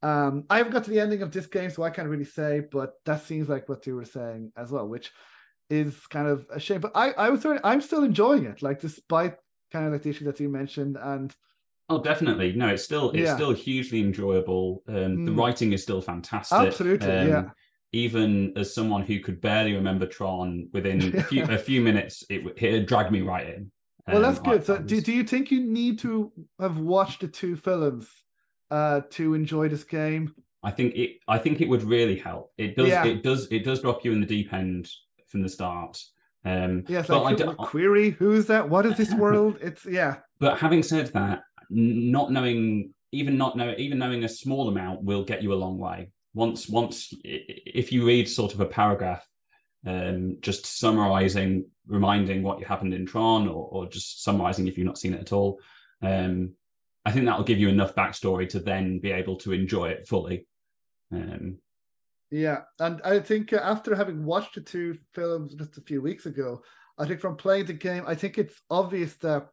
Um, I haven't got to the ending of this game, so I can't really say, but that seems like what you were saying as well, which is kind of a shame. But I, I was sorry, I'm still enjoying it, like despite kind of like the issue that you mentioned, and Oh, definitely. No, it's still it's yeah. still hugely enjoyable. Um, mm. The writing is still fantastic. Absolutely, um, yeah even as someone who could barely remember Tron, within a few <laughs> a few minutes, it, it dragged me right in. Well, that's um, good. So, do, do you think you need to have watched the two films uh, to enjoy this game? I think it. I think it would really help. It does. Yeah. It does. It does drop you in the deep end from the start. Um, yeah, but like, I query who's that? What is this <laughs> world? It's yeah. But having said that, not knowing, even not know, even knowing a small amount will get you a long way once once if you read sort of a paragraph um, just summarizing reminding what happened in tron or, or just summarizing if you've not seen it at all um, i think that'll give you enough backstory to then be able to enjoy it fully. Um, Yeah, and I think uh, after having watched the two films just a few weeks ago, I think from playing the game, I think it's obvious that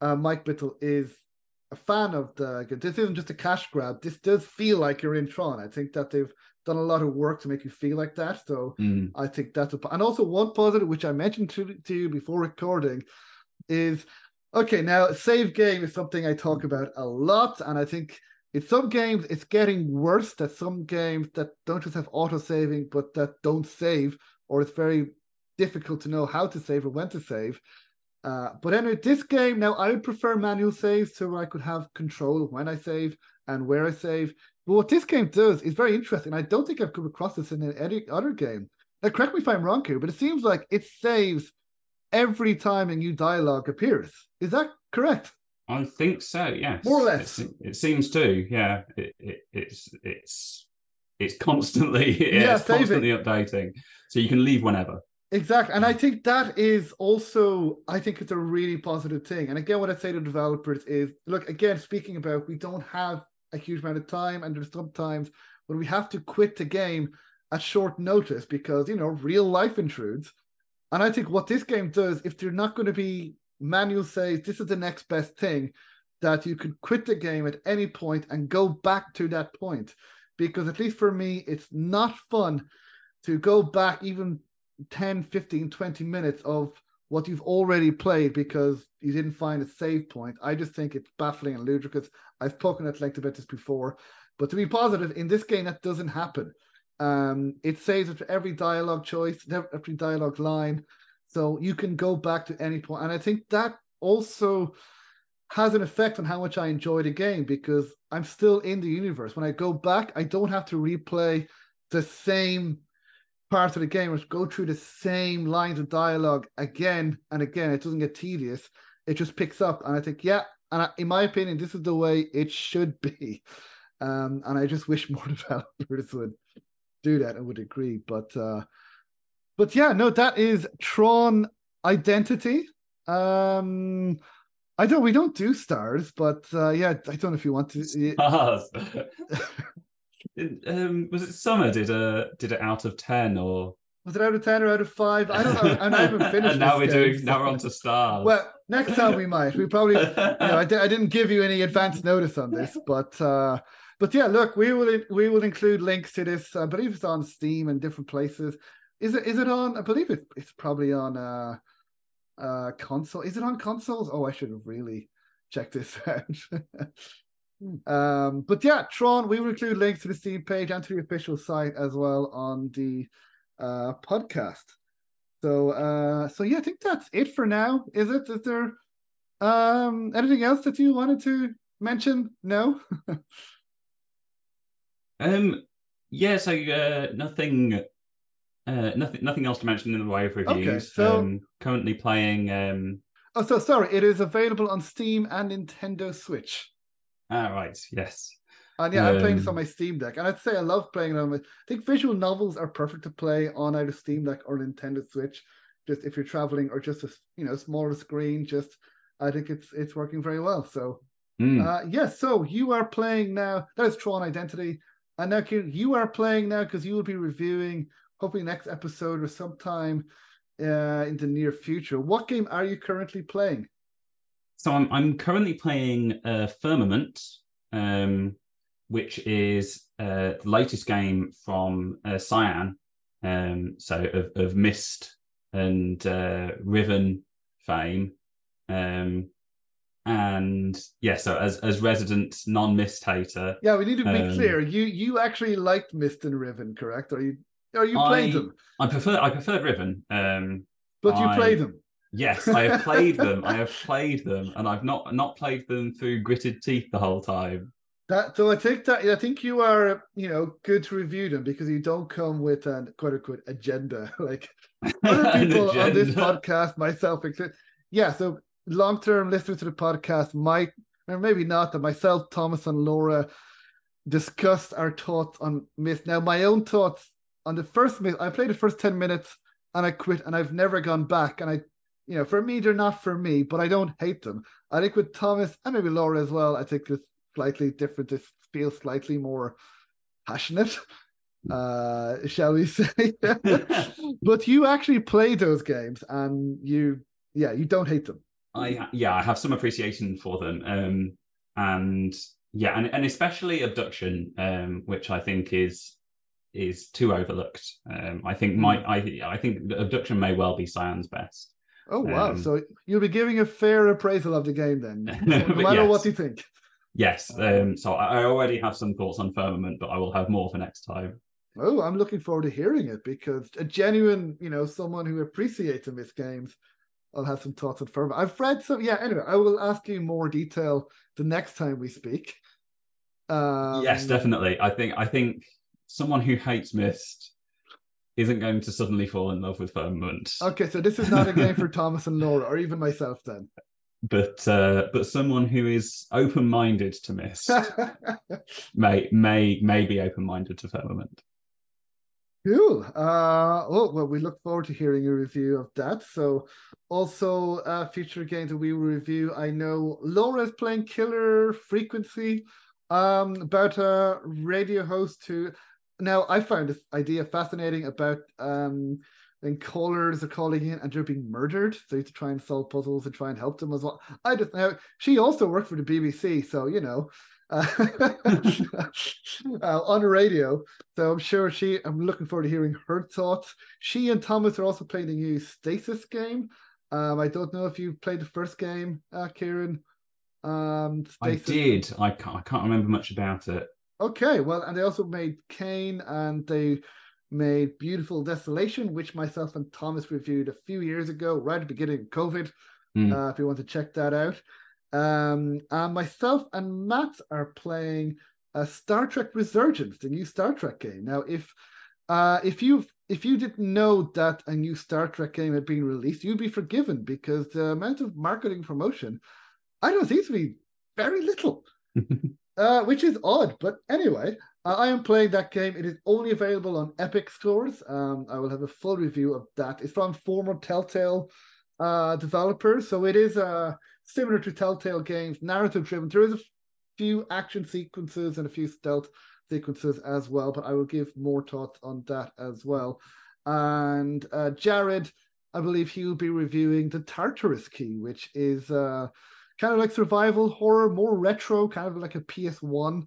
uh, Mike Bithell is a fan of the. This isn't just a cash grab. This does feel like you're in Tron. I think that they've done a lot of work to make you feel like that. So Mm. I think that's a, and also one positive which I mentioned to, to you before recording is okay. Now save game is something I talk about a lot, and I think in some games it's getting worse. That some games that don't just have auto saving, but that don't save, or it's very difficult to know how to save or when to save. Uh, but anyway, this game now I would prefer manual saves so I could have control when I save and where I save. But what this game does is very interesting. I don't think I've come across this in any other game. Now, correct me if I'm wrong here, but it seems like it saves every time a new dialogue appears. Is that correct? I think so. Yes, More or less. It, it seems to. Yeah, it, it, it's it's it's constantly <laughs> yeah, it's constantly updating, so you can leave whenever. Exactly. And I mm. think that is also, I think it's a really positive thing. And again, what I say to developers is look, again, speaking about we don't have a huge amount of time, and there's sometimes when we have to quit the game at short notice because, you know, real life intrudes. And I think what this game does, if they're not going to be manual saves, this is the next best thing that you could quit the game at any point and go back to that point. Because at least for me, it's not fun to go back even 10, 15, 20 minutes of what you've already played because you didn't find a save point. I just think it's baffling and ludicrous. I've spoken at length about this before. But to be positive, in this game, that doesn't happen. Um, it saves for every dialogue choice, every dialogue line. So you can go back to any point. And I think that also has an effect on how much I enjoy the game because I'm still in the universe. When I go back, I don't have to replay the same part of the game which go through the same lines of dialogue again and again. It doesn't get tedious. It just picks up. And I think, yeah, and I, in my opinion, this is the way it should be. <laughs> Um, and I just wish <laughs> more developers would do that and would agree. But uh, but yeah, no, that is Tron Identity. Um, I don't. We don't do stars, but uh, yeah, I don't know if you want to. Stars. <laughs> um, was it Summer did a did it out of ten or? Was it out of ten or out of five? I don't know. And I haven't <laughs> finished. and now we're game, doing. Now we're on to stars. Well, next time we might. We probably. You know, I, di- I didn't give you any advance notice on this, <laughs> but uh, but yeah, look, we will we will include links to this. I believe it's on Steam and different places. Is it is it on? I believe it's it's probably on uh uh console. Is it on consoles? Oh, I should have really checked this out. <laughs> um, but yeah, Tron. We will include links to the Steam page and to the official site as well on the uh podcast. So uh so yeah, I think that's it for now. Is it? Is there um anything else that you wanted to mention? No. <laughs> um. Yeah. So uh, nothing. Uh, nothing. Nothing else to mention in the way of reviews. Okay, so- um, currently playing. Um. oh, so sorry. It is available on Steam and Nintendo Switch. Ah, right. Yes. And yeah, I'm playing this Um, on my Steam Deck, and I'd say I love playing it on my. I think visual novels are perfect to play on either Steam Deck or Nintendo Switch. Just if you're traveling or just a you know smaller screen, just I think it's it's working very well. So Mm. uh yes, so you are playing now. That is Tron Identity, and now Kieran, you are playing now because you will be reviewing hopefully next episode or sometime uh in the near future. What game are you currently playing? So I'm I'm currently playing uh, Firmament, um, which is uh, the latest game from uh, Cyan, um, so of, of Myst and uh, Riven fame, um, and yeah, so as as resident non-Myst hater, Yeah, we need to be Um, clear. You you actually liked Myst and Riven, correct? Or you or you played I- them, I prefer I prefer Riven. Um, but you I- played them. Yes, I have played them. I have played them, and I've not not played them through gritted teeth the whole time. That so I think that I think you are you know good to review them because you don't come with an quote unquote agenda <laughs> like other <laughs> people on this podcast, myself included. Yeah, so long term listeners to the podcast might or maybe not that myself, Thomas, and Laura discussed our thoughts on Myst. Now, my own thoughts on the first Myst, I played the first 10 minutes and I quit and I've never gone back. And I, you know, for me, they're not for me, but I don't hate them. I think with Thomas and maybe Laura as well, I think it's slightly different. This feels slightly more passionate. uh, shall we say? <laughs> <laughs> but you actually play those games, and you, yeah, you don't hate them. I yeah, I have some appreciation for them, um, and yeah, and, and especially Obduction, um, which I think is is too overlooked. Um, I think my I I think Obduction may well be Cyan's best. Oh wow! Um, so you'll be giving a fair appraisal of the game then, <laughs> no matter yes. what you think. Yes. Um, so I already have some thoughts on Firmament, but I will have more for next time. Oh, I'm looking forward to hearing it because a genuine, you know, someone who appreciates and Myst games, I'll have some thoughts on Firmament. I've read some. Yeah. Anyway, I will ask you more detail the next time we speak. Um, yes, definitely. I think I think someone who hates Myst isn't going to suddenly fall in love with Firmament. Okay, so this is not a game for <laughs> Thomas and Laura, or even myself then. But uh, but someone who is open minded to Myst <laughs> may may may be open minded to Firmament. Cool. Uh, oh, well, we look forward to hearing a review of that. So, also, uh, future games that we will review. I know Laura is playing Killer Frequency, um, about a radio host who now, I found this idea fascinating about um, when callers are calling in and they're being murdered. So you have to try and solve puzzles and try and help them as well. I just now she also worked for the BBC, so you know, <laughs> uh, uh, <laughs> on the radio. So I'm sure she. I'm looking forward to hearing her thoughts. She and Thomas are also playing the new Stasis game. Um, I don't know if you played the first game, uh, Kieran. Um, Stasis. I did. I can't. I can't remember much about it. Okay, well, and they also made Cayne and they made Beautiful Desolation, which myself and Thomas reviewed a few years ago, right at the beginning of COVID. Mm. Uh, if you want to check that out. Um, and myself and Matt are playing a Star Trek Resurgence, the new Star Trek game. Now, if uh, if you if you didn't know that a new Star Trek game had been released, you'd be forgiven because the amount of marketing promotion, I don't think to be very little. <laughs> uh, which is odd. But anyway, uh, I am playing that game. It is only available on Epic stores. Um, I will have a full review of that. It's from former Telltale uh, developers, so it is uh, similar to Telltale games, narrative driven. There is a few action sequences and a few stealth sequences as well, but I will give more thoughts on that as well. And uh, Jared, I believe he will be reviewing the Tartarus Key, which is uh, kind of like survival horror, more retro, kind of like a PS1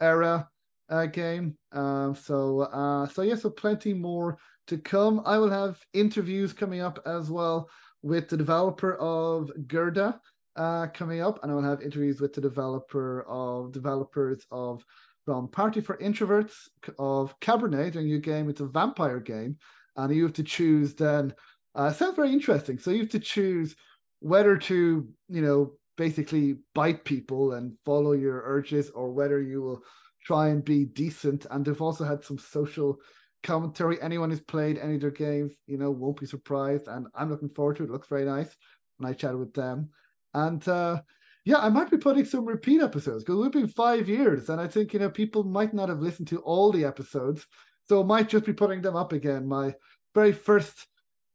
era uh, game. Uh, so uh, so yeah, so plenty more to come. I will have interviews coming up as well with the developer of Gerda uh, coming up, and I will have interviews with the developer of developers of from Party for Introverts of Cabernet, their new game. It's a vampire game, and you have to choose then. Uh, sounds very interesting. So you have to choose whether to, you know, basically bite people and follow your urges or whether you will try and be decent. And they've also had some social commentary. Anyone who's played any of their games, you know, won't be surprised. And I'm looking forward to it. it looks very nice when I chatted with them. And uh, yeah, I might be putting some repeat episodes because we've been five years. And I think, you know, people might not have listened to all the episodes. So I might just be putting them up again. My very first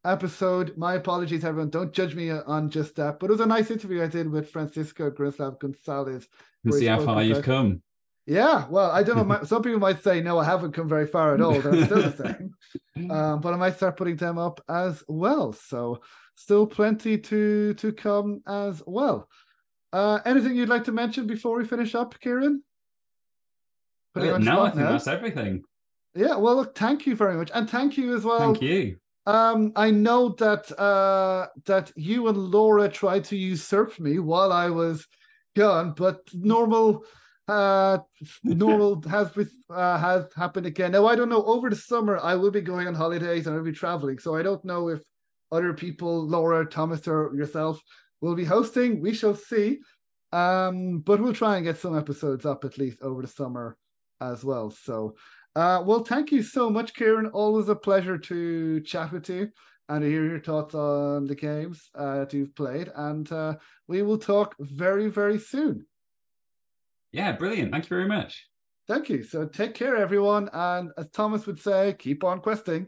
episode. My apologies, everyone. Don't judge me on just that. But it was a nice interview I did with Francisco Grundislav Gonzalez. see how far you've come. Yeah, well, I don't know. <laughs> some people might say, no, I haven't come very far at all. I'm still the same. <laughs> Um, but I might start putting them up as well. So still plenty to to come as well. Uh, anything you'd like to mention before we finish up, Kieran? Uh, no, I think now. that's everything. Yeah, well, look, thank you very much, and thank you as well. Thank you um, I know that uh, that you and Laura tried to usurp me while I was gone, but normal uh, normal <laughs> has uh, has happened again. Now I don't know. Over the summer, I will be going on holidays and I'll be traveling, so I don't know if other people, Laura, Thomas, or yourself, will be hosting. We shall see. Um, but we'll try and get some episodes up at least over the summer as well. So uh, well, thank you so much, Kieran. Always a pleasure to chat with you and to hear your thoughts on the games uh, that you've played. And uh, we will talk very, very soon. Yeah, brilliant. Thank you very much. Thank you. So take care, everyone. And as Thomas would say, keep on questing.